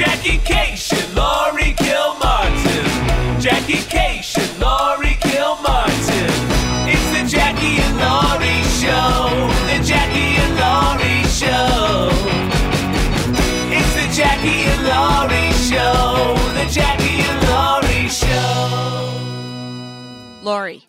Jackie Kashian, Laurie Kilmartin. Jackie Kashian, Laurie Kilmartin. It's the Jackie and Laurie Show. The Jackie and Laurie Show. It's the Jackie and Laurie Show. The Jackie and Laurie Show. Laurie,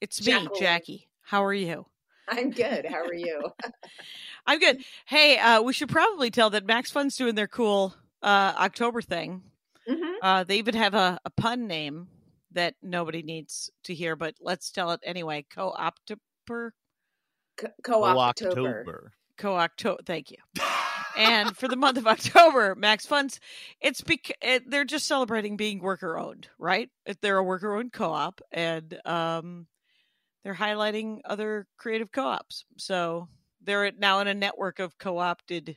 it's me, Jacqueline. Jackie. How are you? I'm good. How are you? I'm good. Hey, uh, we should probably tell that Max Fun's doing their cool uh, October thing. Mhm. Uh, they even have a, a pun name that nobody needs to hear, but let's tell it anyway. Co-optober, Co- Co-op October. October. co-octo. Thank you. and for the month of October, Max Fun's, it's bec- it, they're just celebrating being worker owned, right? If They're a worker owned co-op, and um, they're highlighting other creative co-ops. So they're now in a network of co-opted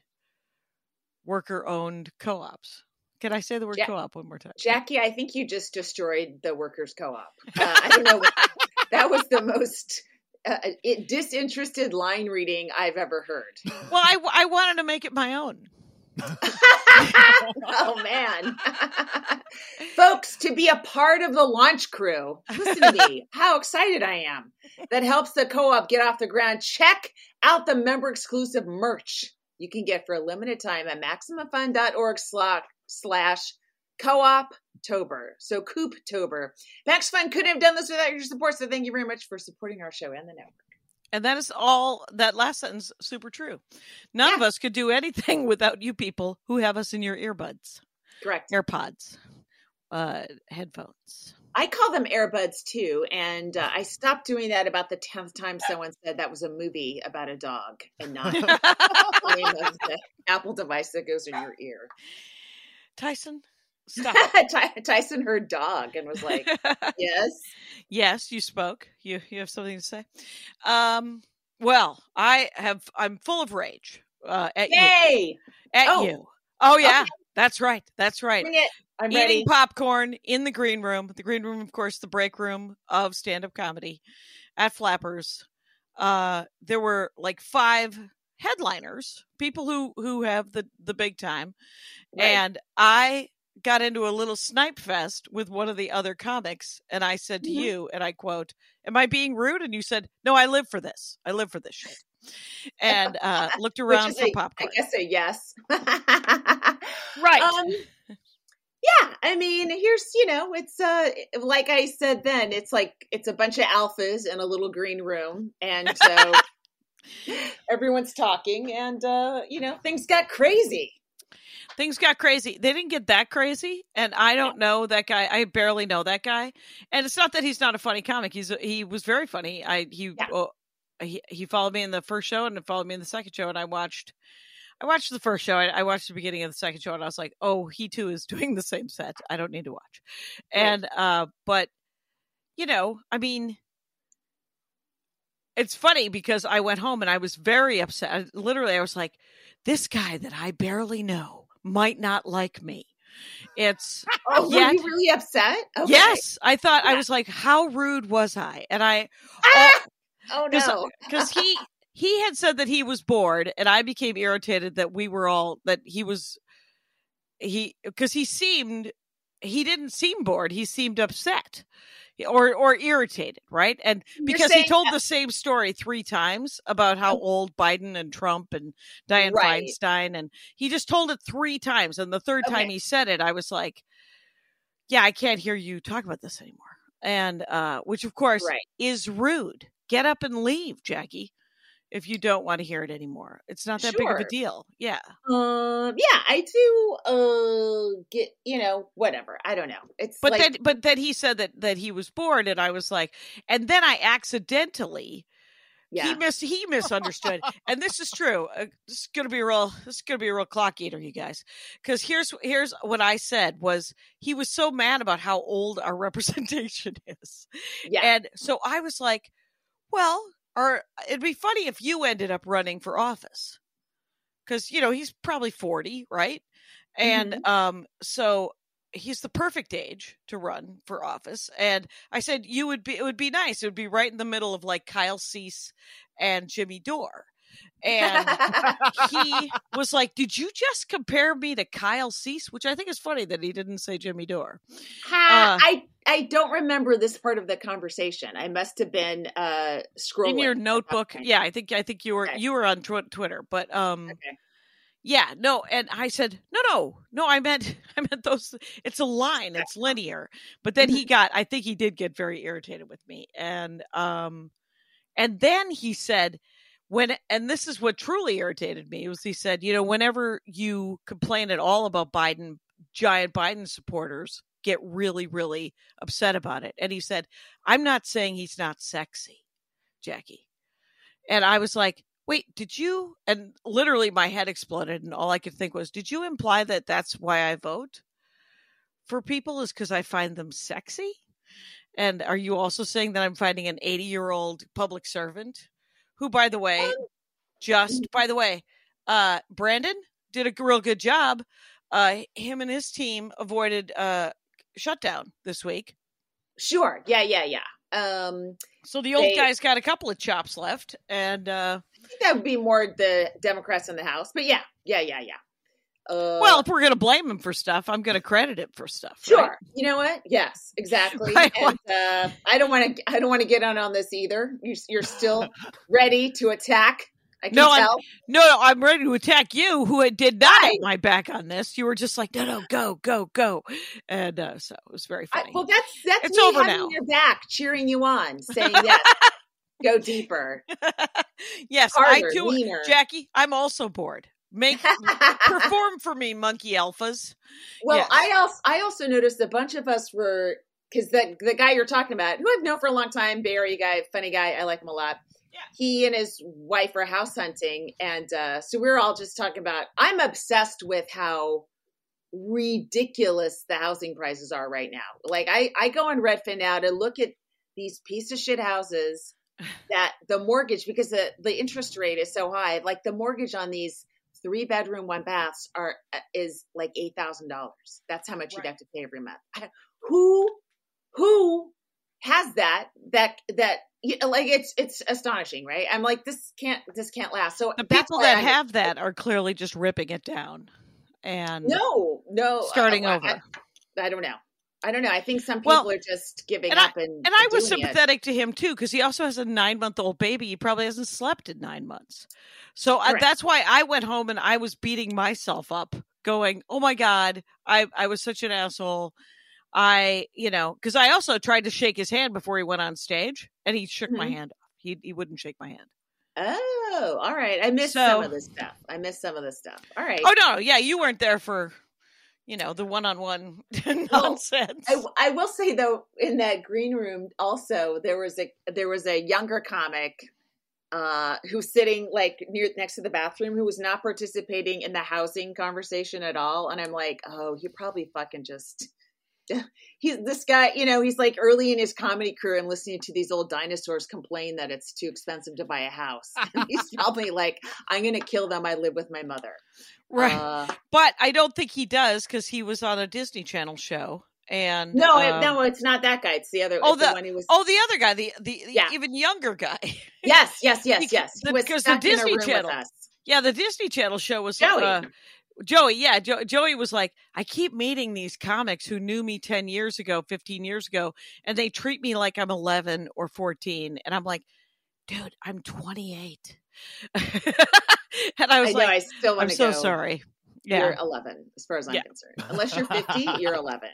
worker owned co-ops. Can I say the word Ja- co-op one more time? Jackie, I think you just destroyed the workers' co-op. Uh, I don't know. that was the most uh, it, disinterested line reading I've ever heard. Well, I, I wanted to make it my own. oh man, folks, to be a part of the launch crew, listen to me. How excited I am! That helps the co-op get off the ground. Check out the member exclusive merch you can get for a limited time at maximumfun.org slash slash co-op tober so coop tober max fun couldn't have done this without your support so thank you very much for supporting our show and the network. And that is all that last sentence super true. None of us could do anything without you people who have us in your earbuds, correct. AirPods, uh, headphones. I call them Airbuds too, and uh, I stopped doing that about the tenth time someone said that was a movie about a dog and not name of the Apple device that goes in your ear. Tyson, stop. Ty- Tyson heard dog and was like, "Yes, yes, you spoke. You you have something to say. Um, well, I have. I'm full of rage uh, at you. At Oh. you. Oh yeah, Okay. that's right. That's right. I'm Eating ready." popcorn in the green room. The green room, of course, the break room of stand-up comedy at Flappers. Uh, there were like five headliners, people who who have the the big time, Right. and I got into a little snipe fest with one of the other comics, and I said to Mhm. you, and I quote, "Am I being rude?" And you said, "No, I live for this. I live for this shit." And uh, looked around for a- popcorn. I guess a yes. Right. Um, yeah, I mean, here's you know, it's uh, like I said then, it's like it's a bunch of alphas in a little green room, and so everyone's talking, and uh, you know, things got crazy. things got crazy. They didn't get that crazy, and I don't know that guy. I barely know that guy, and it's not that he's not a funny comic. He's he was very funny. I he Yeah. uh, he he followed me in the first show and followed me in the second show, and I watched. I watched the first show. I, I watched the beginning of the second show, and I was like, "Oh, he too is doing the same set. I don't need to watch." Right. And uh, but you know, I mean, it's funny because I went home and I was very upset. I, literally, I was like, "This guy that I barely know might not like me." It's Oh, Yet- were you really upset? Okay. yes. I thought I was like, "How rude was I?" And I Ah! Oh no. because he he had said that he was bored, and I became irritated that we were all that he was he because he seemed he didn't seem bored. He seemed upset or or irritated, right? And because he told the same story three times about how old Biden and Trump and Diane Right. Feinstein, and he just told it three times. And the third time he said it, I was like, "Yeah, I can't hear you talk about this anymore." And uh, which, of course, Right. is rude. Get up and leave, Jackie. If you don't want to hear it anymore, it's not that big of a deal. Yeah, Um. Yeah, I do. Uh. Get. You know. Whatever. I don't know. It's but like. then, but then he said that that he was bored, and I was like, and then I accidentally yeah. he mis he misunderstood and this is true uh, this is gonna be a real this is gonna be a real clock eater you guys because here's here's what i said was he was so mad about how old our representation is yeah. and so i was like well or it'd be funny if you ended up running for office. Because you know he's probably 40 right? And um so he's the perfect age to run for office. And i said you would be it would be nice. It would be right in the middle of like kyle cease and jimmy dore and he was like, "Did you just compare me to Kyle Cease?" Which I think is funny that he didn't say Jimmy Dore. Ha, Uh, I I don't remember this part of the conversation. I must have been uh scrolling in your notebook. point. Yeah, I think I think you were Okay. you were on tw- Twitter, but um, Okay. yeah, no, and I said no, no, no. I meant I meant those. It's a line. It's linear. But then he got. I think he did get very irritated with me, and um, and then he said when and this is what truly irritated me was he said you know whenever you complain at all about Biden, giant Biden supporters get really really upset about it, and he said I'm not saying he's not sexy, Jackie. And I was like, wait, did you? And literally my head exploded. And all I could think was, did you imply that that's why I vote for people is because I find them sexy? And are you also saying that I'm finding an 80 year old public servant who, by the way, Um, just by the way, uh, Brandon did a real good job. Uh, him and his team avoided uh, shutdown this week. Sure. Yeah, yeah, yeah. Um So the old They- guy's got a couple of chops left. And, uh, I think that would be more the Democrats in the House. But yeah, yeah, yeah, yeah. Uh, well, if we're going to blame him for stuff, I'm going to credit him for stuff. sure. right? You know what? Yes, exactly. Right. And uh, I don't want to. I don't want to get on on this either. You're, you're still ready to attack. I can No, I'm- tell. No, no, I'm ready to attack you, who did not Right. have my back on this. You were just like, no, no, go, go, go, and uh, so it was very I, funny. well, that's that's It's me over having now. your back, cheering you on, saying yes, go deeper, yes, harder, I too, leaner. Jackie. I'm also bored. Make perform for me, monkey alphas. Well, Yes. I also I also noticed a bunch of us were because that the guy you're talking about, who I've known for a long time, Barry guy, funny guy, I like him a lot. Yeah. He and his wife are house hunting, and uh, so we are all just talking about. I'm obsessed with how ridiculous the housing prices are right now. Like I I go on Redfin now to look at these piece of shit houses that the mortgage because the the interest rate is so high. Like the mortgage on these three bedroom one baths are uh, is like eight thousand dollars. That's how much you'd have to pay every month. I- Who who has that that that you like it's it's astonishing, right? I'm like this can't this can't last. So The people that I'm- have that are clearly just ripping it down and no no starting uh, over. I, I don't know. I don't know. I think some people Well, are just giving and I- up and And I was doing it. sympathetic to him too because he also has a nine month old baby. He probably hasn't slept in nine months. So I, that's why I went home and I was beating myself up, going, "Oh my god, I I was such an asshole." I, you know, because I also tried to shake his hand before he went on stage, and he shook my Mhm. hand off. He he wouldn't shake my hand. Oh, all right. I missed So- some of this stuff. I missed some of this stuff. All right. Oh no, yeah, you weren't there for, you know, the one on one nonsense. I, I will say though, in that green room, also there was a there was a younger comic uh who's sitting like near next to the bathroom who was not participating in the housing conversation at all, and I'm like, oh, he probably fucking just. He's this guy, you know, he's like early in his comedy career and listening to these old dinosaurs complain that it's too expensive to buy a house. He's probably like, I'm going to kill them. I live with my mother. Right, Uh, but I don't think he does because he was on a Disney Channel show. And no, um, no, it's not that guy. It's the other. Oh, the, the- one who was. Oh, the other guy, the the, the even younger guy. Yes, yes, yes, Because yes. the- because the stuck in a Disney Channel- yeah, the Disney Channel show was Joey. Uh, Joey, yeah, jo- Joey was like, I keep meeting these comics who knew me ten years ago, fifteen years ago, and they treat me like I'm eleven or fourteen, and I'm like, dude, I'm 28. and I was I know. like, I still want I'm to so go. sorry. You're 11, as far as I'm Yeah. concerned. Unless you're 50, you're 11.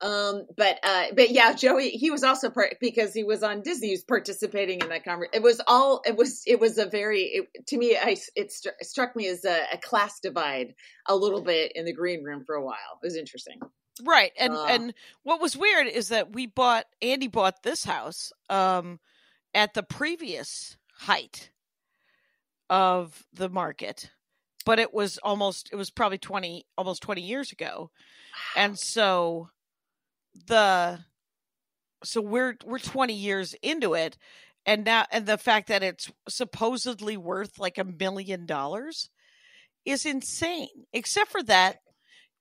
Um, but uh, but yeah, Joey, he was also part because he was on Disney. He was participating in that conversation. It was all. It was. It was a very. It, to me, I it stru- struck me as a, a class divide a little bit in the green room for a while. It was interesting. right. And Uh. and what was weird is that we bought Andy bought this house um at the previous height of the market but it was almost it was probably 20 almost 20 years ago. And so the so we're we're 20 years into it. And now and the fact that it's supposedly worth like a million dollars is insane except for that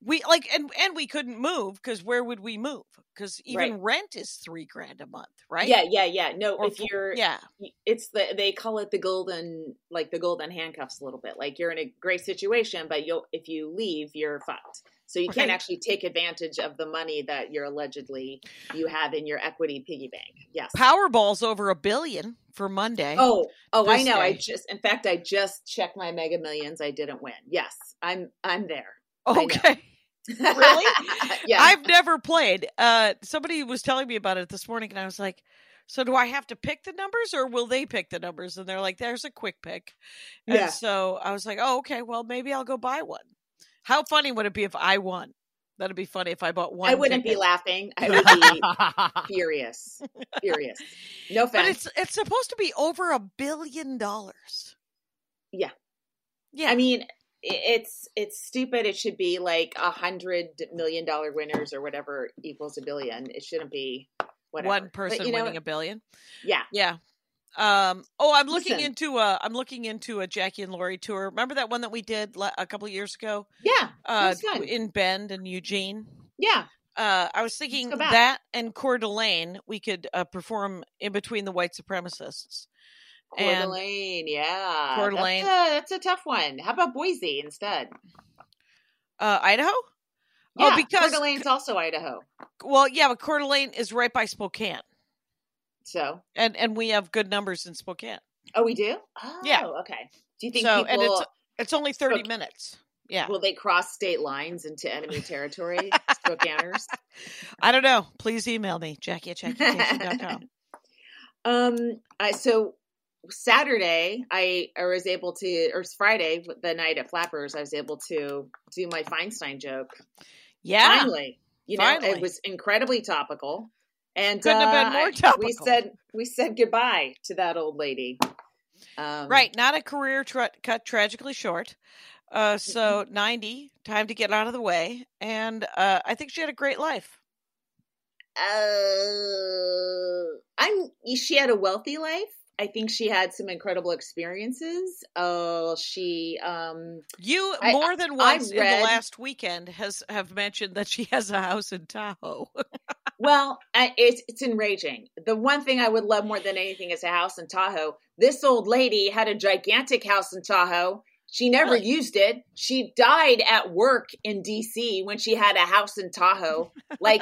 we like and and we couldn't move because where would we move? Because even Right. rent is three grand a month, right? Yeah, yeah, yeah. No, Or if four- you're yeah, it's the they call it the golden like the golden handcuffs a little bit. Like you're in a great situation, but you'll if you leave, you're fucked. So you can't actually take advantage of the money that you're allegedly you have in your equity piggy bank. Yes. Powerball's over a billion for Monday. Oh, oh, I know. I just, in fact, I just checked my Mega Millions. I didn't win. Yes, I'm, I'm there. Okay. really? yeah. I've never played. Uh, somebody was telling me about it this morning, and I was like, "So do I have to pick the numbers, or will they pick the numbers?" And they're like, "There's a quick pick." And Yeah. so I was like, "Oh, okay. Well, maybe I'll go buy one." How funny would it be if I won? That'd be funny if I bought one. I wouldn't be laughing. I would be furious. Furious. No But it's it's supposed to be over a billion dollars. Yeah. Yeah. I mean, it's it's stupid. It should be like a hundred million dollar winners or whatever equals a billion. It shouldn't be whatever. one But person you know, winning a billion. Yeah. Yeah. Um. Oh, I'm looking Listen. into a. I'm looking into a Jackie and Laurie tour. Remember that one that we did a couple of years ago? Yeah. Uh, in Bend and Eugene. Yeah. Uh, I was thinking that and Coeur d'Alene we could uh, perform in between the white supremacists. Coeur And- d'Alene. Yeah. Coeur d'Alene. That's a, that's a tough one. How about Boise instead? Uh, Idaho. Yeah, oh, because Coeur d'Alene's also Idaho. well, yeah, but Coeur d'Alene is right by Spokane, So, and and we have good numbers in Spokane. oh, we do. Oh, Yeah. Okay. Do you think So, people and it's it's only thirty Spok- minutes. Yeah, will they cross state lines into enemy territory? Spokaners. I don't know. Please email me, Jackie at JackieKashian.com. Um. I so Saturday I, I was able to, or Friday, the night at Flappers, I was able to do my Feinstein joke. Yeah, Finally, you know, Finally. it was incredibly topical. And Couldn't have been uh, more topical. We said we said goodbye to that old lady. Um, right. Not a career tra- cut tragically short. Uh, so ninety, time to get out of the way, and uh, I think she had a great life. Uh, I'm. She had a wealthy life. I think she had some incredible experiences. Oh, she. Um. You I- more than I once in read- the last weekend has have mentioned that she has a house in Tahoe. Well, it's it's enraging. The one thing I would love more than anything is a house in Tahoe. This old lady had a gigantic house in Tahoe. She never Really? used it. She died at work in DC when she had a house in Tahoe. Like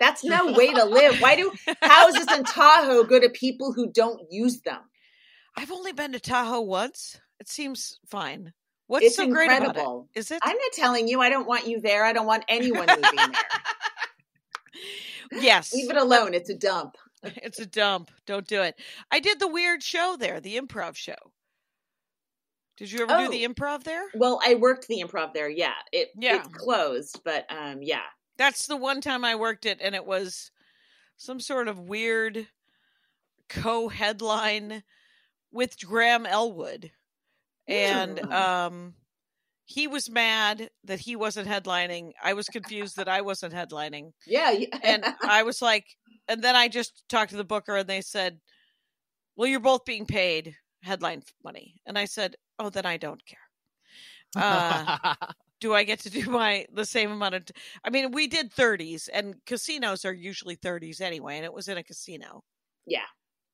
that's no way to live. Why do houses in Tahoe go to people who don't use them? I've only been to Tahoe once. It seems fine. What's It's so great about incredible. it? Is it? I'm not telling you. I don't want you there. I don't want anyone moving there. yes. Leave it alone. It's a dump. it's a dump. Don't do it. I did the weird show there, the improv show. Did you ever do Oh. the improv there? Well, I worked the improv there. Yeah, it Yeah. it's closed, but um, yeah. That's the one time I worked it, and it was some sort of weird co-headline with Graham Elwood, and um, he was mad that he wasn't headlining. I was confused that I wasn't headlining, Yeah, you- and I was like, and then I just talked to the booker, and they said, "Well, you're both being paid headline money," and I said, "Oh, then I don't care." Uh, do I get to do my the same amount of? T- I mean, we did thirties, and casinos are usually thirties anyway, and it was in a casino, yeah.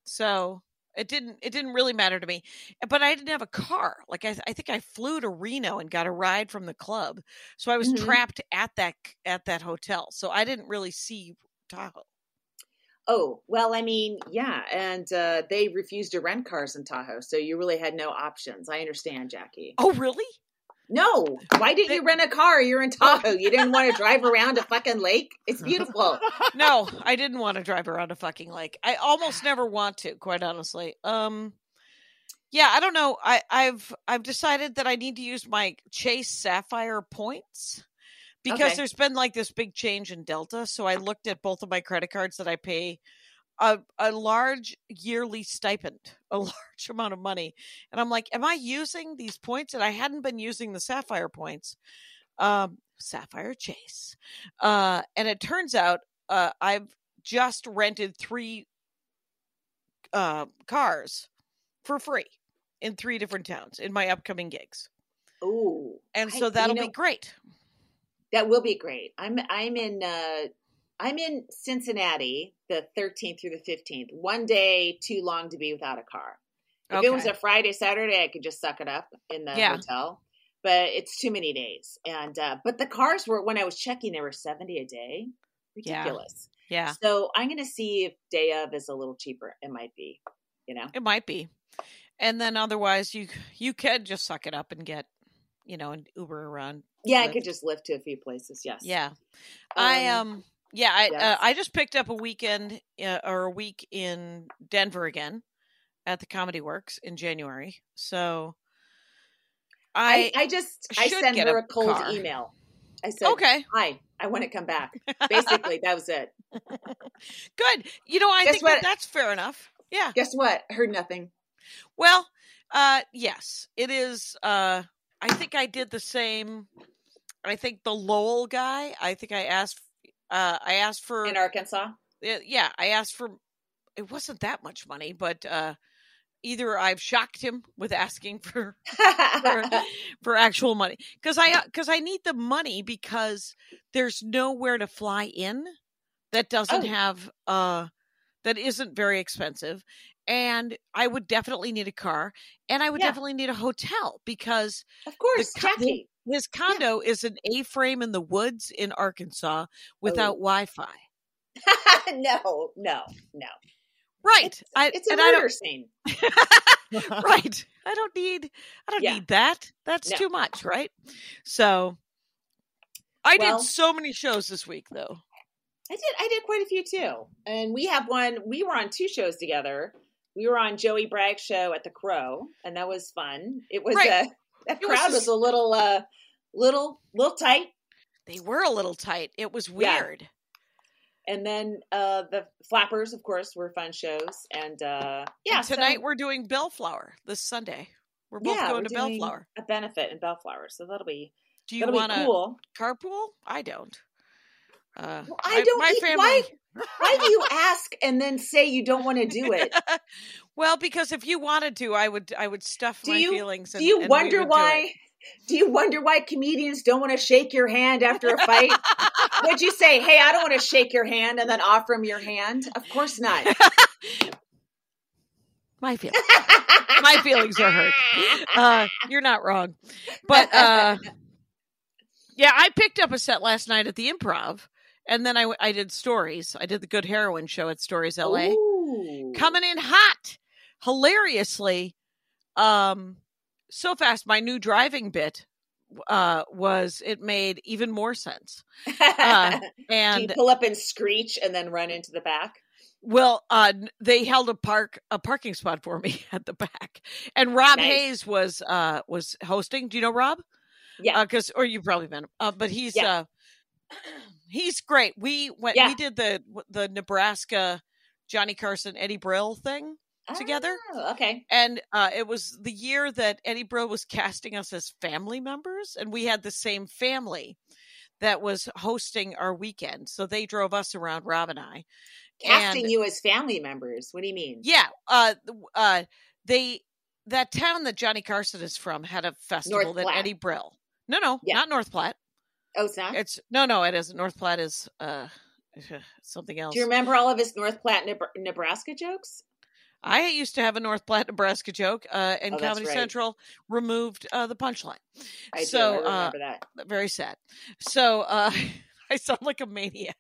so it didn't it didn't really matter to me. But I didn't have a car. Like I, I think I flew to Reno and got a ride from the club, so I was Mhm. trapped at that at that hotel. So I didn't really see Tahoe. Oh well, I mean, yeah, and uh, they refused to rent cars in Tahoe, so you really had no options. I understand, Jackie. Oh, really? No, why didn't you rent a car? You're in Tahoe. You didn't want to drive around a fucking lake. It's beautiful. no, I didn't want to drive around a fucking lake. I almost never want to, quite honestly. Um yeah, I don't know. I, I've I've decided that I need to use my Chase Sapphire points because Okay. there's been like this big change in Delta. So I looked at both of my credit cards that I pay a a large yearly stipend, a large amount of money, and I'm like, am I using these points? And I hadn't been using the Sapphire points. Um, Sapphire Chase, uh, and it turns out uh, I've just rented three uh, cars for free in three different towns in my upcoming gigs, Ooh, and so you that'll know- be great. That will be great. I'm I'm in uh I'm in Cincinnati the 13th through the 15th. One day too long to be without a car. If it was a Friday, Saturday, I could just suck it up in the Yeah. hotel. But it's too many days. And uh but the cars were when I was checking, they were 70 a day. Yeah. Ridiculous. Yeah, So I'm gonna see if day of is a little cheaper. It might be, you know. it might be. And then otherwise, you you could just suck it up and get, you know, an Uber around. Yeah, I could just lift to a few places. Yes. Yeah, I um, yeah, I uh. I just picked up a weekend uh, or a week in Denver again at the Comedy Works in January. So I, I, I just I sent her a a cold car. email. I said, okay, "Hi, I want to come back." Basically, that was it. good. You know, I Guess think that that's fair enough. Yeah. Guess what? Heard nothing. Well, uh yes, it is uh I think I did the same I think the Lowell guy, I think I asked uh I asked for In Arkansas, uh, yeah, I asked for it wasn't that much money, but uh either I've shocked him with asking for for, for actual money. Cuz I cuz I need the money because there's nowhere to fly in that doesn't Oh. have uh that isn't very expensive and I would definitely need a car and I would Yeah. definitely need a hotel because of course, co- the- Jackie. his condo is an A-frame in the woods in Arkansas without Oh. Wi-Fi. no, no, no. Right. It's, I it's a and murder scene. right. I don't need I don't Yeah. need that. That's No. too much, right? So I Well- did so many shows this week though. I did. I did quite a few too. And we have one. We were on two shows together. We were on Joey Bragg's show at the Crow, and that was fun. It was Right. uh, that It crowd was, just- a little, uh, little, little tight. They were a little tight. It was Yeah. weird. And then uh, the Flappers, of course, were fun shows. And uh, yeah, And tonight so, we're doing Bellflower this Sunday. We're both yeah, going we're to Bellflower. a benefit in Bellflower, so that'll be Do you want to cool. carpool? I don't. Uh, Well, I don't My eat- family. why- Why do you ask and then say you don't want to do it? well, because if you wanted to, I would. I would stuff Do my you- feelings. Do you and wonder would do why? Do you wonder why comedians don't want to shake your hand after a fight? Would you say, "Hey, I don't want to shake your hand," and then offer him your hand? Of course not. my feelings. My feelings are hurt. Uh, you're not wrong, but uh, yeah, I picked up a set last night at the Improv, and then I, I did stories. I did the Good Heroin show at Stories LA. Ooh. coming in hot hilariously um so fast my new driving bit uh was it made even more sense uh, Do you and pull up and screech and then run into the back? well uh they held a park a parking spot for me at the back and rob Nice. hayes was uh was hosting do you know rob Yeah. because or you've probably him uh but he's Yeah. uh he's great we went Yeah. we did the the nebraska johnny carson eddie brill thing together. Oh, okay. and uh, it was the year that Eddie Brill was casting us as family members, and we had the same family that was hosting our weekend. So they drove us around, Rob and I. Casting And- you as family members. What do you mean? Yeah, uh, uh, they that town that Johnny Carson is from had a festival North that Platte. Eddie Brill. No, no, Yeah. not North Platte. Oh, it's not. It's no, no, it isn't. North Platte is uh, something else. Do you remember all of his North Platte, Nebraska jokes? I used to have a North Platte, Nebraska joke, uh, and Oh, Comedy right. Central removed uh, the punchline. I So, do. I uh, remember that. very sad. So uh, I sound like a maniac.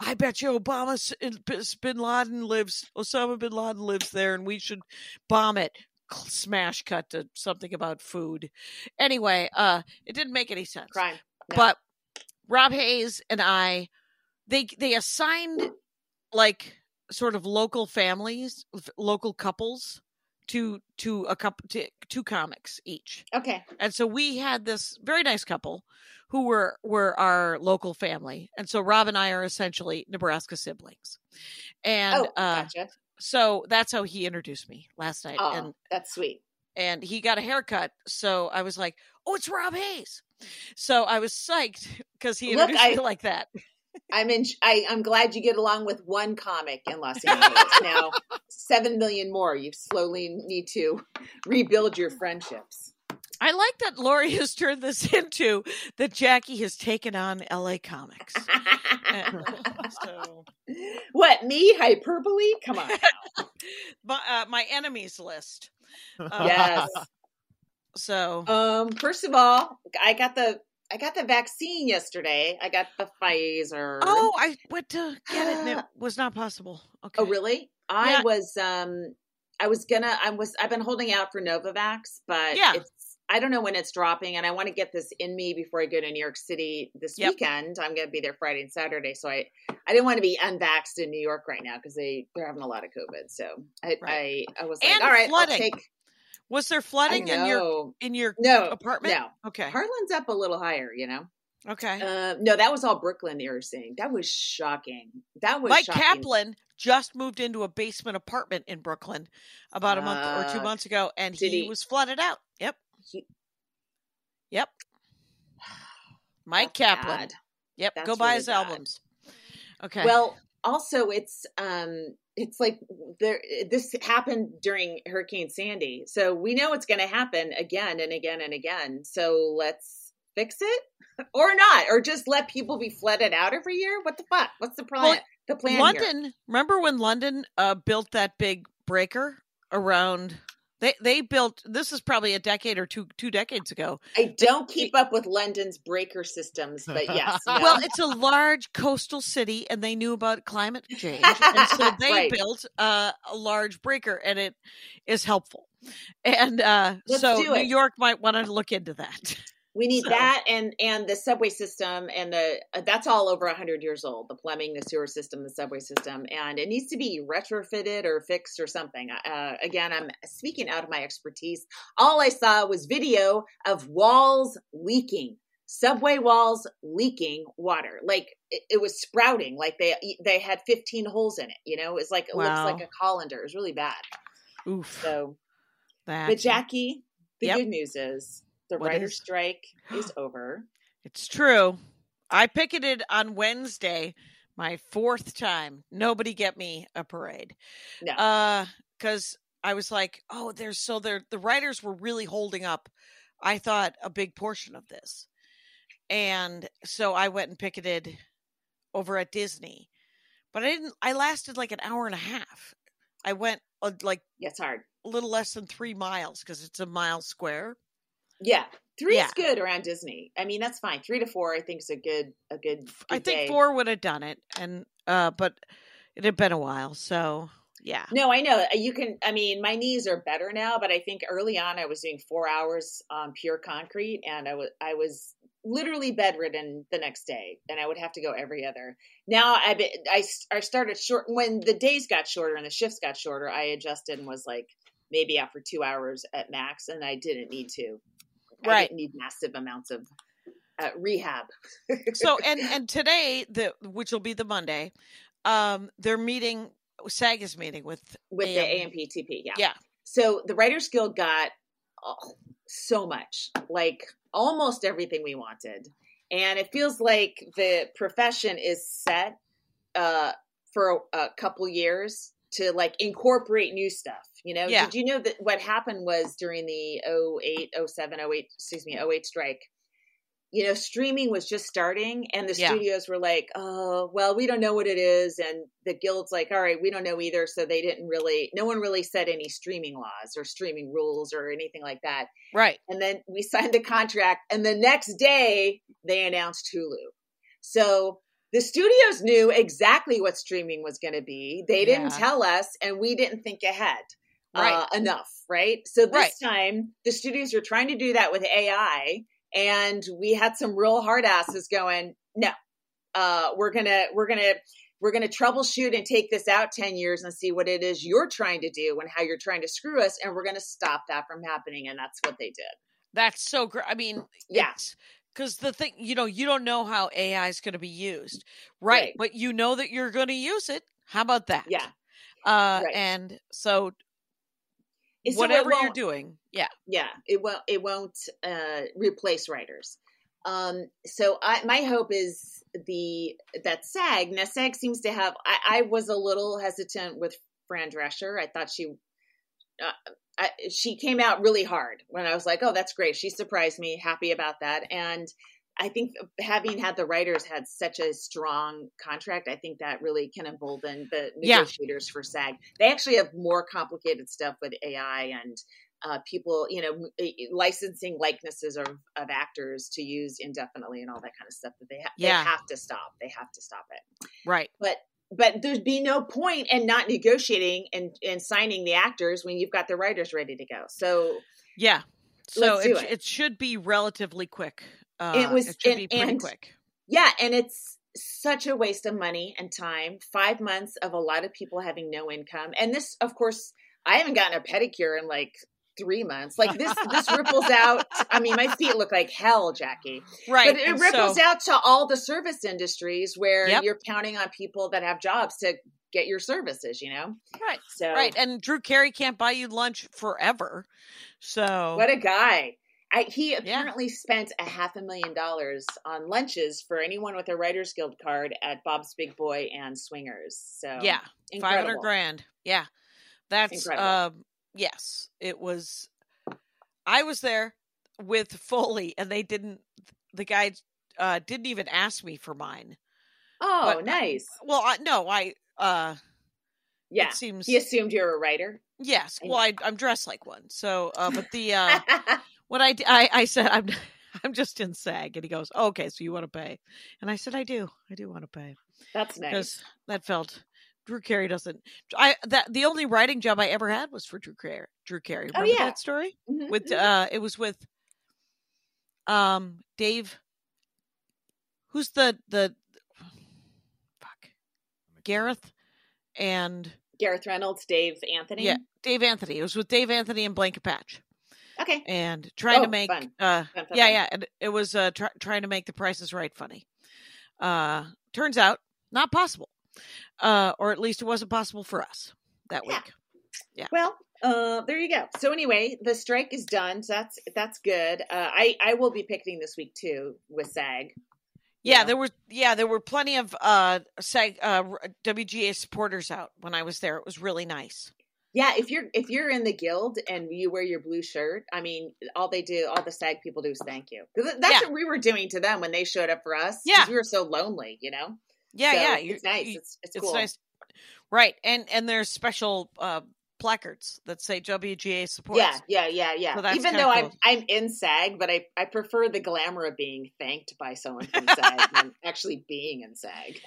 I bet you Obama, s- in- b- Bin Laden lives, Osama Bin Laden lives there, and we should bomb it. Smash cut to something about food. Anyway, uh, it didn't make any sense. Crime. But Rob Hayes and I, they they assigned like sort of local families, local couples to to a couple to two comics each. Okay. And so we had this very nice couple who were were our local family. And so Rob and I are essentially Nebraska siblings. And oh, uh gotcha. so that's how he introduced me last night. Oh, And that's sweet. and he got a haircut. So I was like, "Oh, it's Rob Hayes." So I was psyched because he Look, I- me like that. I'm in. I, I'm glad you get along with one comic in Los Angeles. now, seven million more. You slowly need to rebuild your friendships. I like that Laurie has turned this into that Jackie has taken on LA Comics. So what me hyperbole? Come on. my, uh, my enemies list. Uh, yes. So Um. First of all, I got the I got the vaccine yesterday. I got the Pfizer. oh, I went to get it and it was not possible. Okay. Oh, really? I Yeah. was um I was gonna I was I've been holding out for Novavax, but Yeah. it's I don't know when it's dropping and I want to get this in me before I go to New York City this Yep. weekend. I'm gonna be there Friday and Saturday. So I I didn't want to be unvaxxed in New York right now because they they're having a lot of COVID. So I Right. I, I was like, And all right, flooding. I'll take Was there flooding in your in your no apartment? No. Okay. Harlem's up a little higher, you know. Okay. Uh, no, that was all Brooklyn. they were saying that was shocking. That was Mike shocking. Kaplan just moved into a basement apartment in Brooklyn about a month or two Uh, months ago, and he, he- was flooded out. Yep. He- Yep. Mike Kaplan. bad. Yep. That's Go buy really his bad. albums. Okay. Well, also it's um it's like there this happened during Hurricane Sandy. So we know it's going to happen again and again and again. So let's fix it or not or just let people be flooded out every year. What the fuck? What's the plan? Well, the plan here? London. Remember when London uh, built that big breaker around? They they built. This is probably a decade or two two decades ago. I don't keep up with London's breaker systems, but yes. no. Well, it's a large coastal city, and they knew about climate change, and so they Right. built uh, a large breaker, and it is helpful. And uh, so New. York might want to look into that. We need So- that and and the subway system and the uh, that's all over 100 years old. The plumbing, the sewer system, the subway system and it needs to be retrofitted or fixed or something. Uh, again, I'm speaking out of my expertise. All I saw was video of walls leaking. Subway walls leaking water. Like it, it was sprouting like they they had 15 holes in it, you know? It was like it Wow. looks like a colander. It was really bad. Oof. So, that but Jackie, the Yep. good news is the What writer's is? strike is over. It's true. I picketed on Wednesday, my fourth time. Nobody get me a parade. No. Uh, because I was like, oh, there's so there the writers were really holding up. I thought a big portion of this, and so I went and picketed over at Disney, but I didn't. I lasted like an hour and a half. I went uh, like Yeah, it's hard. a little less than three miles because it's a mile square. Yeah, three Yeah. is good around Disney. I mean, that's fine. Three to four, I think, is a good a good. I think day. four would have done it, and uh, but it had been a while, so yeah. No, I know you can. I mean, my knees are better now, but I think early on I was doing four hours on pure concrete, and I was I was literally bedridden the next day, and I would have to go every other. Now I be- I started short when the days got shorter and the shifts got shorter. I adjusted and was like maybe after two hours at max, and I didn't need to. I Right. didn't need massive amounts of uh, rehab. So and and today, the which will be the Monday, um, they're meeting. SAG is meeting with with the AM. AMPTP. Yeah. Yeah. So the Writers Guild got oh, so much, like almost everything we wanted. And it feels like the profession is set uh, for a, a couple years to like incorporate new stuff. You know, Yeah. did you know that what happened was during the 08, 07, 08, excuse me, 08 strike, you know, streaming was just starting and the Yeah. studios were like, oh, well, we don't know what it is. And the guild's like, all right, we don't know either. So they didn't really, no one really said any streaming laws or streaming rules or anything like that. right. And then we signed the contract and the next day they announced Hulu. So the studios knew exactly what streaming was going to be. They didn't Yeah. tell us and we didn't think ahead Right. uh, enough, right? So this Right. time the studios are trying to do that with AI and we had some real hard asses going, no, uh, we're gonna, we're gonna, we're gonna troubleshoot and take this out 10 years and see what it is you're trying to do and how you're trying to screw us. And we're gonna stop that from happening. And that's what they did. That's so great. I mean, Yeah. Because the thing, you know, you don't know how AI is going to be used, right? Right. But you know that you're going to use it. How about that? Yeah. Uh, Right. And so, So it whatever you're doing, yeah, yeah it won't it won't uh replace writers um so i my hope is the that sag now sag seems to have i i was a little hesitant with fran drescher i thought she uh, I, she came out really hard when I was like, "Oh, that's great." She surprised me. Happy about that. And I think having had the writers had such a strong contract, I think that really can embolden the Yeah. negotiators for SAG. They actually have more complicated stuff with AI and uh, people, you know, licensing likenesses of, of actors to use indefinitely and all that kind of stuff that they, ha- Yeah. they have to stop. They have to stop it Right. but but there'd be no point in not negotiating and and signing the actors when you've got the writers ready to go. So Yeah. So it, it. it should be relatively quick. Uh, It was- it should and- be pretty and- quick. yeah, and it's such a waste of money and time. Five months of a lot of people having no income, and this, of course, I haven't gotten a pedicure in like three months. Like this, this ripples out. I mean, my feet look like hell, Jackie. Right. But it and ripples so- out to all the service industries where Yep. you're counting on people that have jobs to get your services. You know, Right. so Right. And Drew Carey can't buy you lunch forever. So What a guy. I, he apparently spent a half a million dollars on lunches for anyone with a Writers Guild card at Bob's Big Boy and Swingers. So yeah, five hundred grand. Yeah, that's Incredible. Um, yes, it was. I was there with Foley, and they didn't. The guy uh didn't even ask me for mine. Oh, but- nice. Well, I, no, I uh Yeah. it seems He assumed you're a writer. yes. Well, I, I'm dressed like one. So, uh but the uh what I said I'm I'm just in SAG, and he goes, oh, "Okay, so you want to pay?" And I said, "I do, I do want to pay." That's nice. because that felt Drew Carey doesn't. I that the only writing job I ever had was for Drew Carey. Drew Carey. Oh, yeah. that story Mhm, with mhm. uh it was with um Dave. Who's the the fuck Gareth and Gareth Reynolds, Dave Anthony. yeah Dave Anthony. It was with Dave Anthony and Blanket Patch Okay. and trying to Oh, make fun. uh Fun, fun, yeah yeah and it was uh try, trying to make the prices right funny uh turns out not possible uh or at least it wasn't possible for us that Yeah. week Yeah. Well, uh, there you go. So anyway, the strike is done. So that's that's good. Uh, I I will be picketing this week too with SAG. yeah there were yeah there were plenty of uh sag uh wga supporters out when i was there it was really nice Yeah, if you're if you're in the guild and you wear your blue shirt, I mean, all they do, all the SAG people do is thank you. That's Yeah. what we were doing to them when they showed up for us. Yeah. we were so lonely, you know. Yeah So yeah it's nice. you- it's it's it's cool. nice right and and there's special uh placards that say wga supports Yeah, yeah, yeah, yeah. So Even though I'm. I'm in SAG, but I I prefer the glamour of being thanked by someone from SAG than actually being in SAG.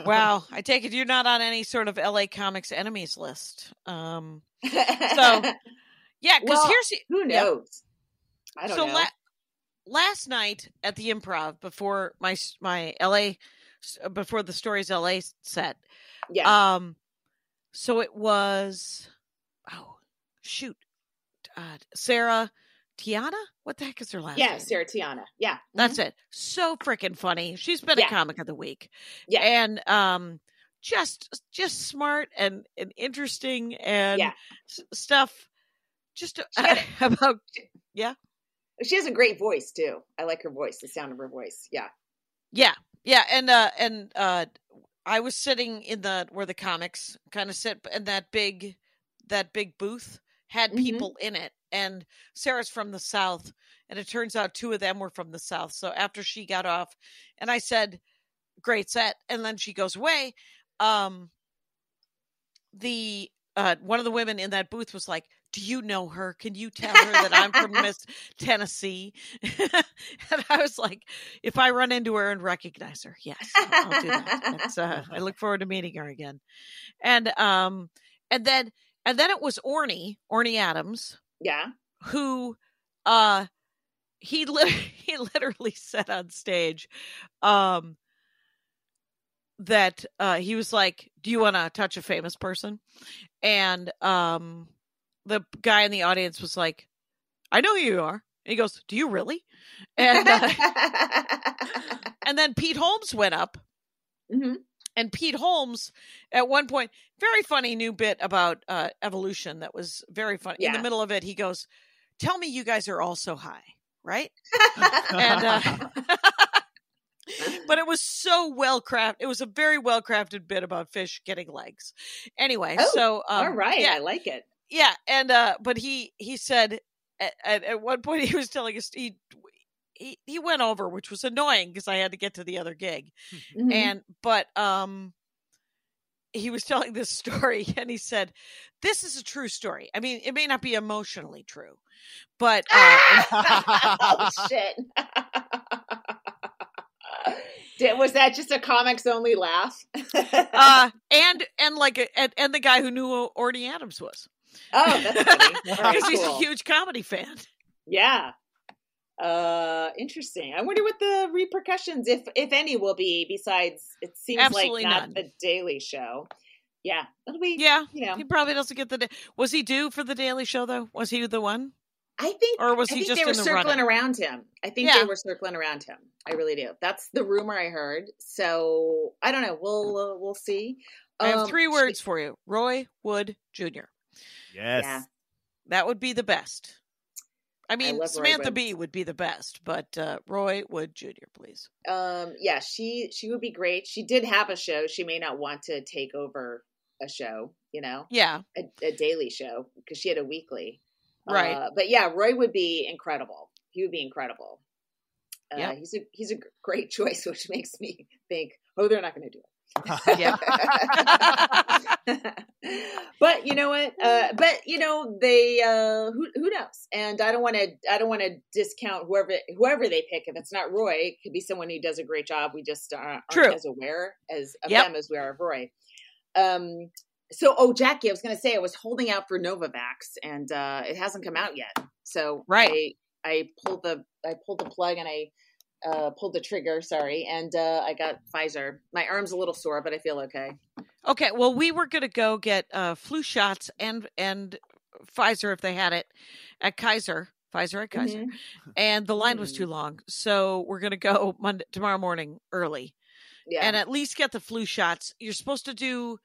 wow i take it you're not on any sort of la comics enemies list um so yeah because Well, here's who yeah. knows? I don't so know. La- last night at the improv before my my LA before the stories LA set. yeah, Um so it was oh shoot. Uh, Sarah Tiana? What the heck is her last name? yeah, name? Sarah Tiana. Yeah, That's it. So freaking funny. She's been Yeah. a comic of the week. Yeah. And um just just smart and, and interesting and Yeah. s- stuff just She had about yeah she has a great voice too. I like her voice, the sound of her voice. Yeah, Yeah, yeah, and uh and uh I was sitting in the where the comics kind of sit in that big that big booth had Mhm. people in it and Sarah's from the south and it turns out two of them were from the south. So after she got off and I said great set and then she goes away um the uh one of the women in that booth was like do you know her? Can you tell her that I'm from Miss Tennessee? and I was like, if I run into her and recognize her, yes, I'll, I'll do that. Uh, I look forward to meeting her again. And um, and then and then it was Orny, Orny Adams, yeah. who uh he li- he literally said on stage um that uh he was like do you want to touch a famous person and um the guy in the audience was like i know who you are. And he goes do you really? And uh, and then pete holmes went up. Mhm. and Pete Holmes at one point very funny new bit about uh evolution that was very funny in the middle of it he goes tell me you guys are all so high right? And uh but it was so well crafted it was a very well crafted bit about fish getting legs. Anyway Oh, so um, All right, yeah. I like it. Yeah, and uh, but he he said at, at, at one point he was telling us he he he went over, which was annoying because I had to get to the other gig, Mhm. and but um he was telling this story and he said this is a true story i mean it may not be emotionally true but uh, oh shit. Did, was that just a comics only laugh? uh and and like a, and, and the guy who knew who Orny Adams was oh, that's funny. Because he's a huge comedy fan Yeah. Uh interesting. I wonder what the repercussions, if if any, will be besides it seems Absolutely like not none. the Daily Show. Yeah. That'll be yeah you know. he probably doesn't get the da- was he due for the daily show though was he the one I think or was I he think just they were in the circling running? around him. I think Yeah. they were circling around him. I really do. That's the rumor I heard. So I don't know. We'll uh, we'll see. i have Um, three she- words for you roy wood jr yes. Yeah. that would be the best i mean Roy samantha Bee would be the best but uh roy wood jr please Um, yeah, she she would be great. She did have a show. She may not want to take over a show, you know, yeah a, a daily show because she had a weekly. Right. Uh, but yeah, Roy would be incredible. He would be incredible. Uh, Yep. He's a he's a great choice, which makes me think, oh, they're not going to do it. Yeah. but you know what? Uh, but you know they uh, who who knows? And I don't want to I don't want to discount whoever whoever they pick. If it's not Roy, it could be someone who does a great job. We just aren't, True. as aware as of Yep. them as we are of Roy. Um. So, oh, Jackie, I was going to say I was holding out for Novavax, and uh, it hasn't come out yet. So, Right. I, I pulled the I pulled the plug and I uh, pulled the trigger. Sorry, and uh, I got Pfizer. My arm's a little sore, but I feel okay. Okay, well, we were going to go get uh, flu shots and and Pfizer if they had it at Kaiser, Pfizer at Kaiser, Mhm. and the line was Mm. too long, so we're going to go Monday tomorrow morning early Yeah. and at least get the flu shots. You're supposed to do.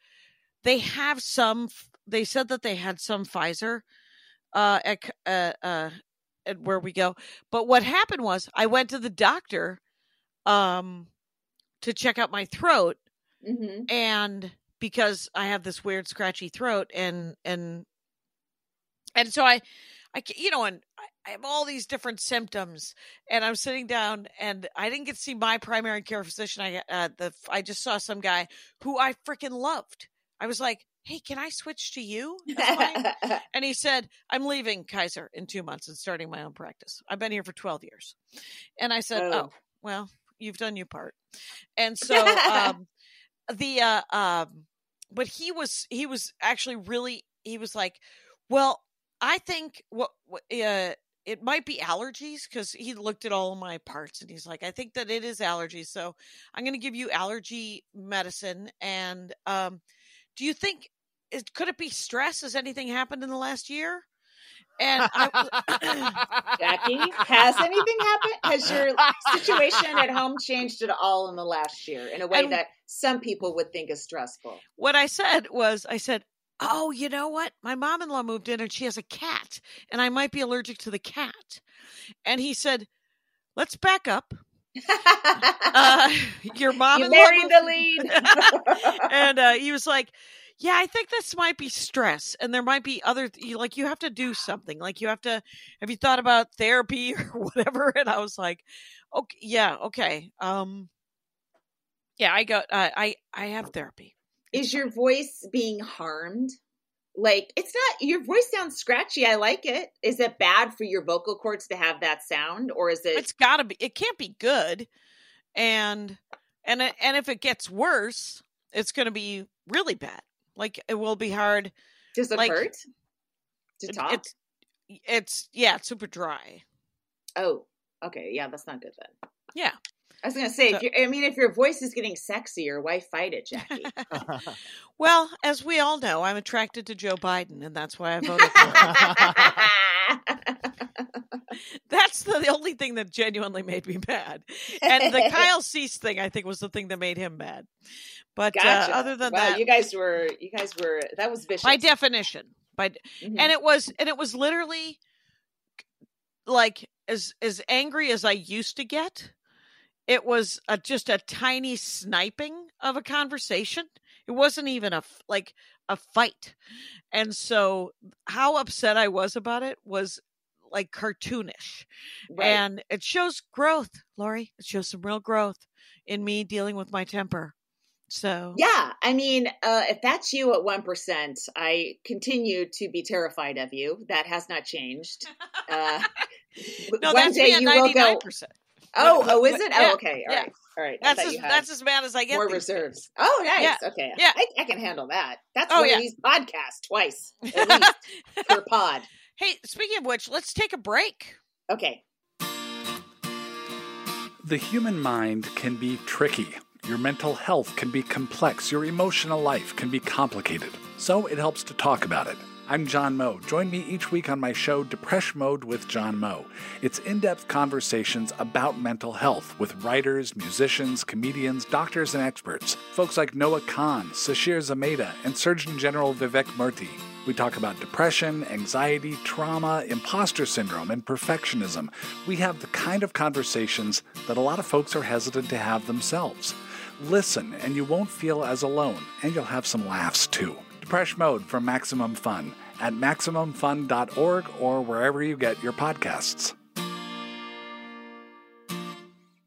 They have some. They said that they had some Pfizer uh, at uh, uh, at where we go, but what happened was I went to the doctor um to check out my throat hmm and because I have this weird scratchy throat and and and so I I you know and I, I have all these different symptoms and I'm sitting down and I didn't get to see my primary care physician. I uh the I just saw some guy who I freaking loved. I was like, "Hey, can I switch to you?" And he said, I'm leaving Kaiser in two months and starting my own practice. I've been here for 12 years. And I said, Oh. Oh, well, you've done your part. And so, um, the, uh, um, but he was, he was actually really, he was like, well, I think what, what uh, it might be allergies because he looked at all of my parts and he's like, I think that it is allergies. So I'm going to give you allergy medicine. And, um, do you think it, could it be stress? Has anything happened in the last year? And I, Jackie, has anything happened? Has your situation at home changed at all in the last year in a way And- that some people would think is stressful? what I said was, I said, "Oh, you know what? My mom-in-law moved in and she has a cat, and I might be allergic to the cat." And he said, "Let's back up. Uh, your you mom-in-law married the lead. and uh, he was like, "Yeah, I think this might be stress, and there might be other like you have to do something. Like you have to. Have you thought about therapy or whatever?" And I was like, "Okay, yeah, okay, um, yeah, I got, uh, I, I have therapy. is your voice being harmed? Like it's not your voice sounds scratchy. I like it. Is it bad for your vocal cords to have that sound, or is it? It's got to be. It can't be good, and and and if it gets worse, it's going to be really bad. Like it will be hard. does it like- hurt to talk? It's it's yeah, it's super dry. oh, okay, yeah, that's not good then. Yeah. I was gonna say, So- if you I mean, if your voice is getting sexier, why fight it, Jackie? Well, as we all know, I'm attracted to Joe Biden, and that's why I voted for him. That's the, the only thing that genuinely made me mad. And the Kyle Cease thing, I think, was the thing that made him mad. But Gotcha. uh, other than wow, that, you guys were you guys were that was vicious. by definition, by Mhm. and it was and it was literally like as as angry as I used to get. It was a, just a tiny sniping of a conversation. It wasn't even a like a fight. And so how upset I was about it was like cartoonish. Right. And it shows growth, Laurie. It shows some real growth in me dealing with my temper. So yeah, I mean, uh, if that's you at one percent, I continue to be terrified of you. That has not changed. Uh, no, one that's day me at you will go. Oh, oh, is it? yeah, oh, okay. All yeah. right. All right. That's as that's as bad as I get. more these days. reserves. Oh, nice. Yeah. Okay. Yeah. I, I can handle that. That's Oh, one yeah. of these podcasts twice at least per pod. Hey, speaking of which, let's take a break. Okay. The human mind can be tricky. Your mental health can be complex. Your emotional life can be complicated. So it helps to talk about it. I'm John Moe. Join me each week on my show, Depresh Mode with John Moe. It's in depth conversations about mental health with writers, musicians, comedians, doctors, and experts. Folks like Noah Kahan, Sasheer Zamata, and Surgeon General Vivek Murthy. We talk about depression, anxiety, trauma, imposter syndrome, and perfectionism. We have the kind of conversations that a lot of folks are hesitant to have themselves. Listen, and you won't feel as alone, and you'll have some laughs too. Depresh Mode from Maximum Fun at MaximumFun.org or wherever you get your podcasts.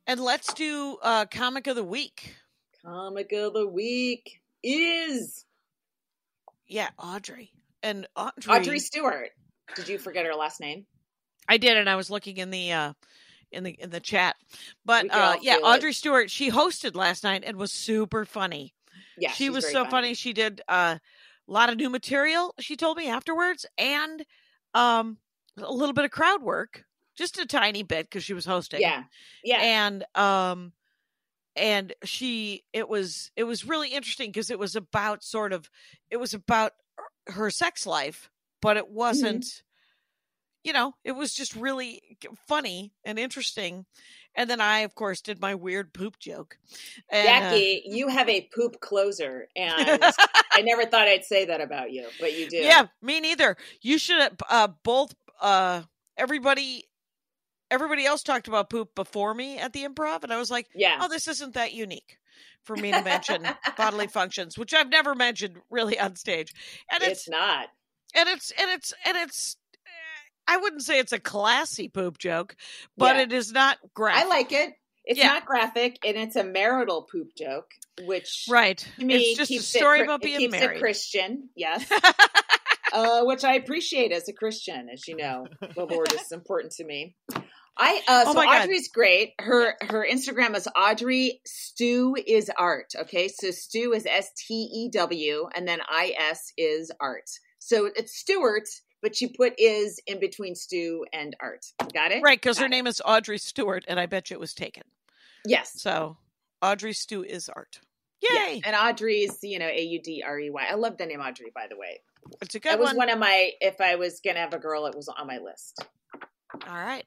And let's do uh comic of the week. Comic of the week is Yeah, Audrey. And Audrey, Audrey Stewart. Did you forget her last name? I did, and I was looking in the uh in the in the chat. But uh yeah, feel it. Audrey Stewart, she hosted last night and was super funny. Yeah, she was so funny. She did uh, a lot of new material, she told me afterwards, and um a little bit of crowd work. Just a tiny bit because she was hosting. Yeah, yeah. and um and she it was it was really interesting because it was about sort of it was about her sex life but Mm-hmm. it wasn't you know it was just really funny and interesting and then i of course did my weird poop joke and, uh, Jackie, you have a poop closer, and I never thought I'd say that about you, but you do. yeah me neither you should uh both uh everybody everybody else talked about poop before me at the improv and i was like yeah. oh, this isn't that unique for me to mention bodily functions, which I've never mentioned really on stage. And it's, it's not. and it's and it's and it's eh, I wouldn't say it's a classy poop joke, but Yeah. it is not graphic. I like it. It's Yeah. not graphic, and it's a marital poop joke, which right. to me it's just keeps it story Chri- about it being keeps married. It Christian, yes, uh, which I appreciate as a Christian. As you know, the Lord is important to me. I uh, Oh so. Audrey's great. Her her Instagram is Audrey Stew is art. Okay, so Stew is S T E W, and then I S is art. So it's Stewart, but she put is in between Stew and art. Got it? right, because her it. name is Audrey Stewart, and I bet you it was taken. Yes. So Audrey Stew is art. Yeah. Yay! And Audrey's, you know, A U D R E Y. I love the name Audrey, by the way. It's a good one. That was one. one of my. If I was gonna have a girl, it was on my list. All right.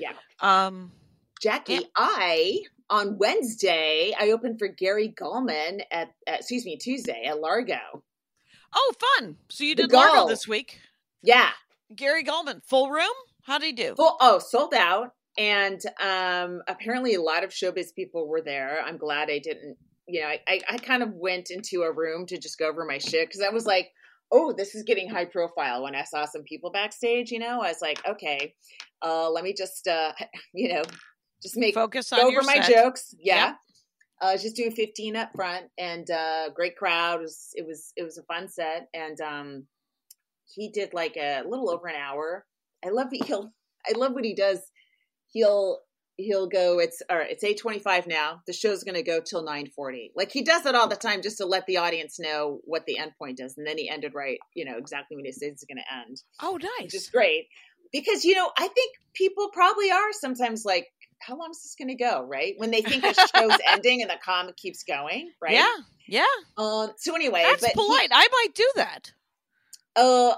Yeah. Um. Jackie, Yeah. I on Wednesday I opened for Gary Gulman at, at excuse me Tuesday at Largo. Oh, fun! So you did Largo this week. Yeah, Gary Gulman, full room. How did he do? full oh sold out, and um apparently a lot of showbiz people were there. I'm glad I didn't. You know, I I, I kind of went into a room to just go over my shit because I was like. Oh, this is getting high profile. When I saw some people backstage, you know, I was like, okay, uh, let me just, uh, you know, just make Focus on over my set. jokes. Yeah. Yeah. Uh, I was just doing 15 up front and uh great crowd. It was it was it was a fun set and um he did like a little over an hour. I love he'll I love what he does. He'll he'll go it's all right, it's 825 now. The show's gonna go till 940. Like he does it all the time just to let the audience know what the end point is. And then he ended right, you know, exactly when he says it's gonna end Oh, nice. which is great because you know I think people probably are sometimes like, how long is this going to go? Right when they think the show's ending and the comic keeps going, right? Yeah, yeah. Um. So anyway, That's but he- polite. I might do that. uh.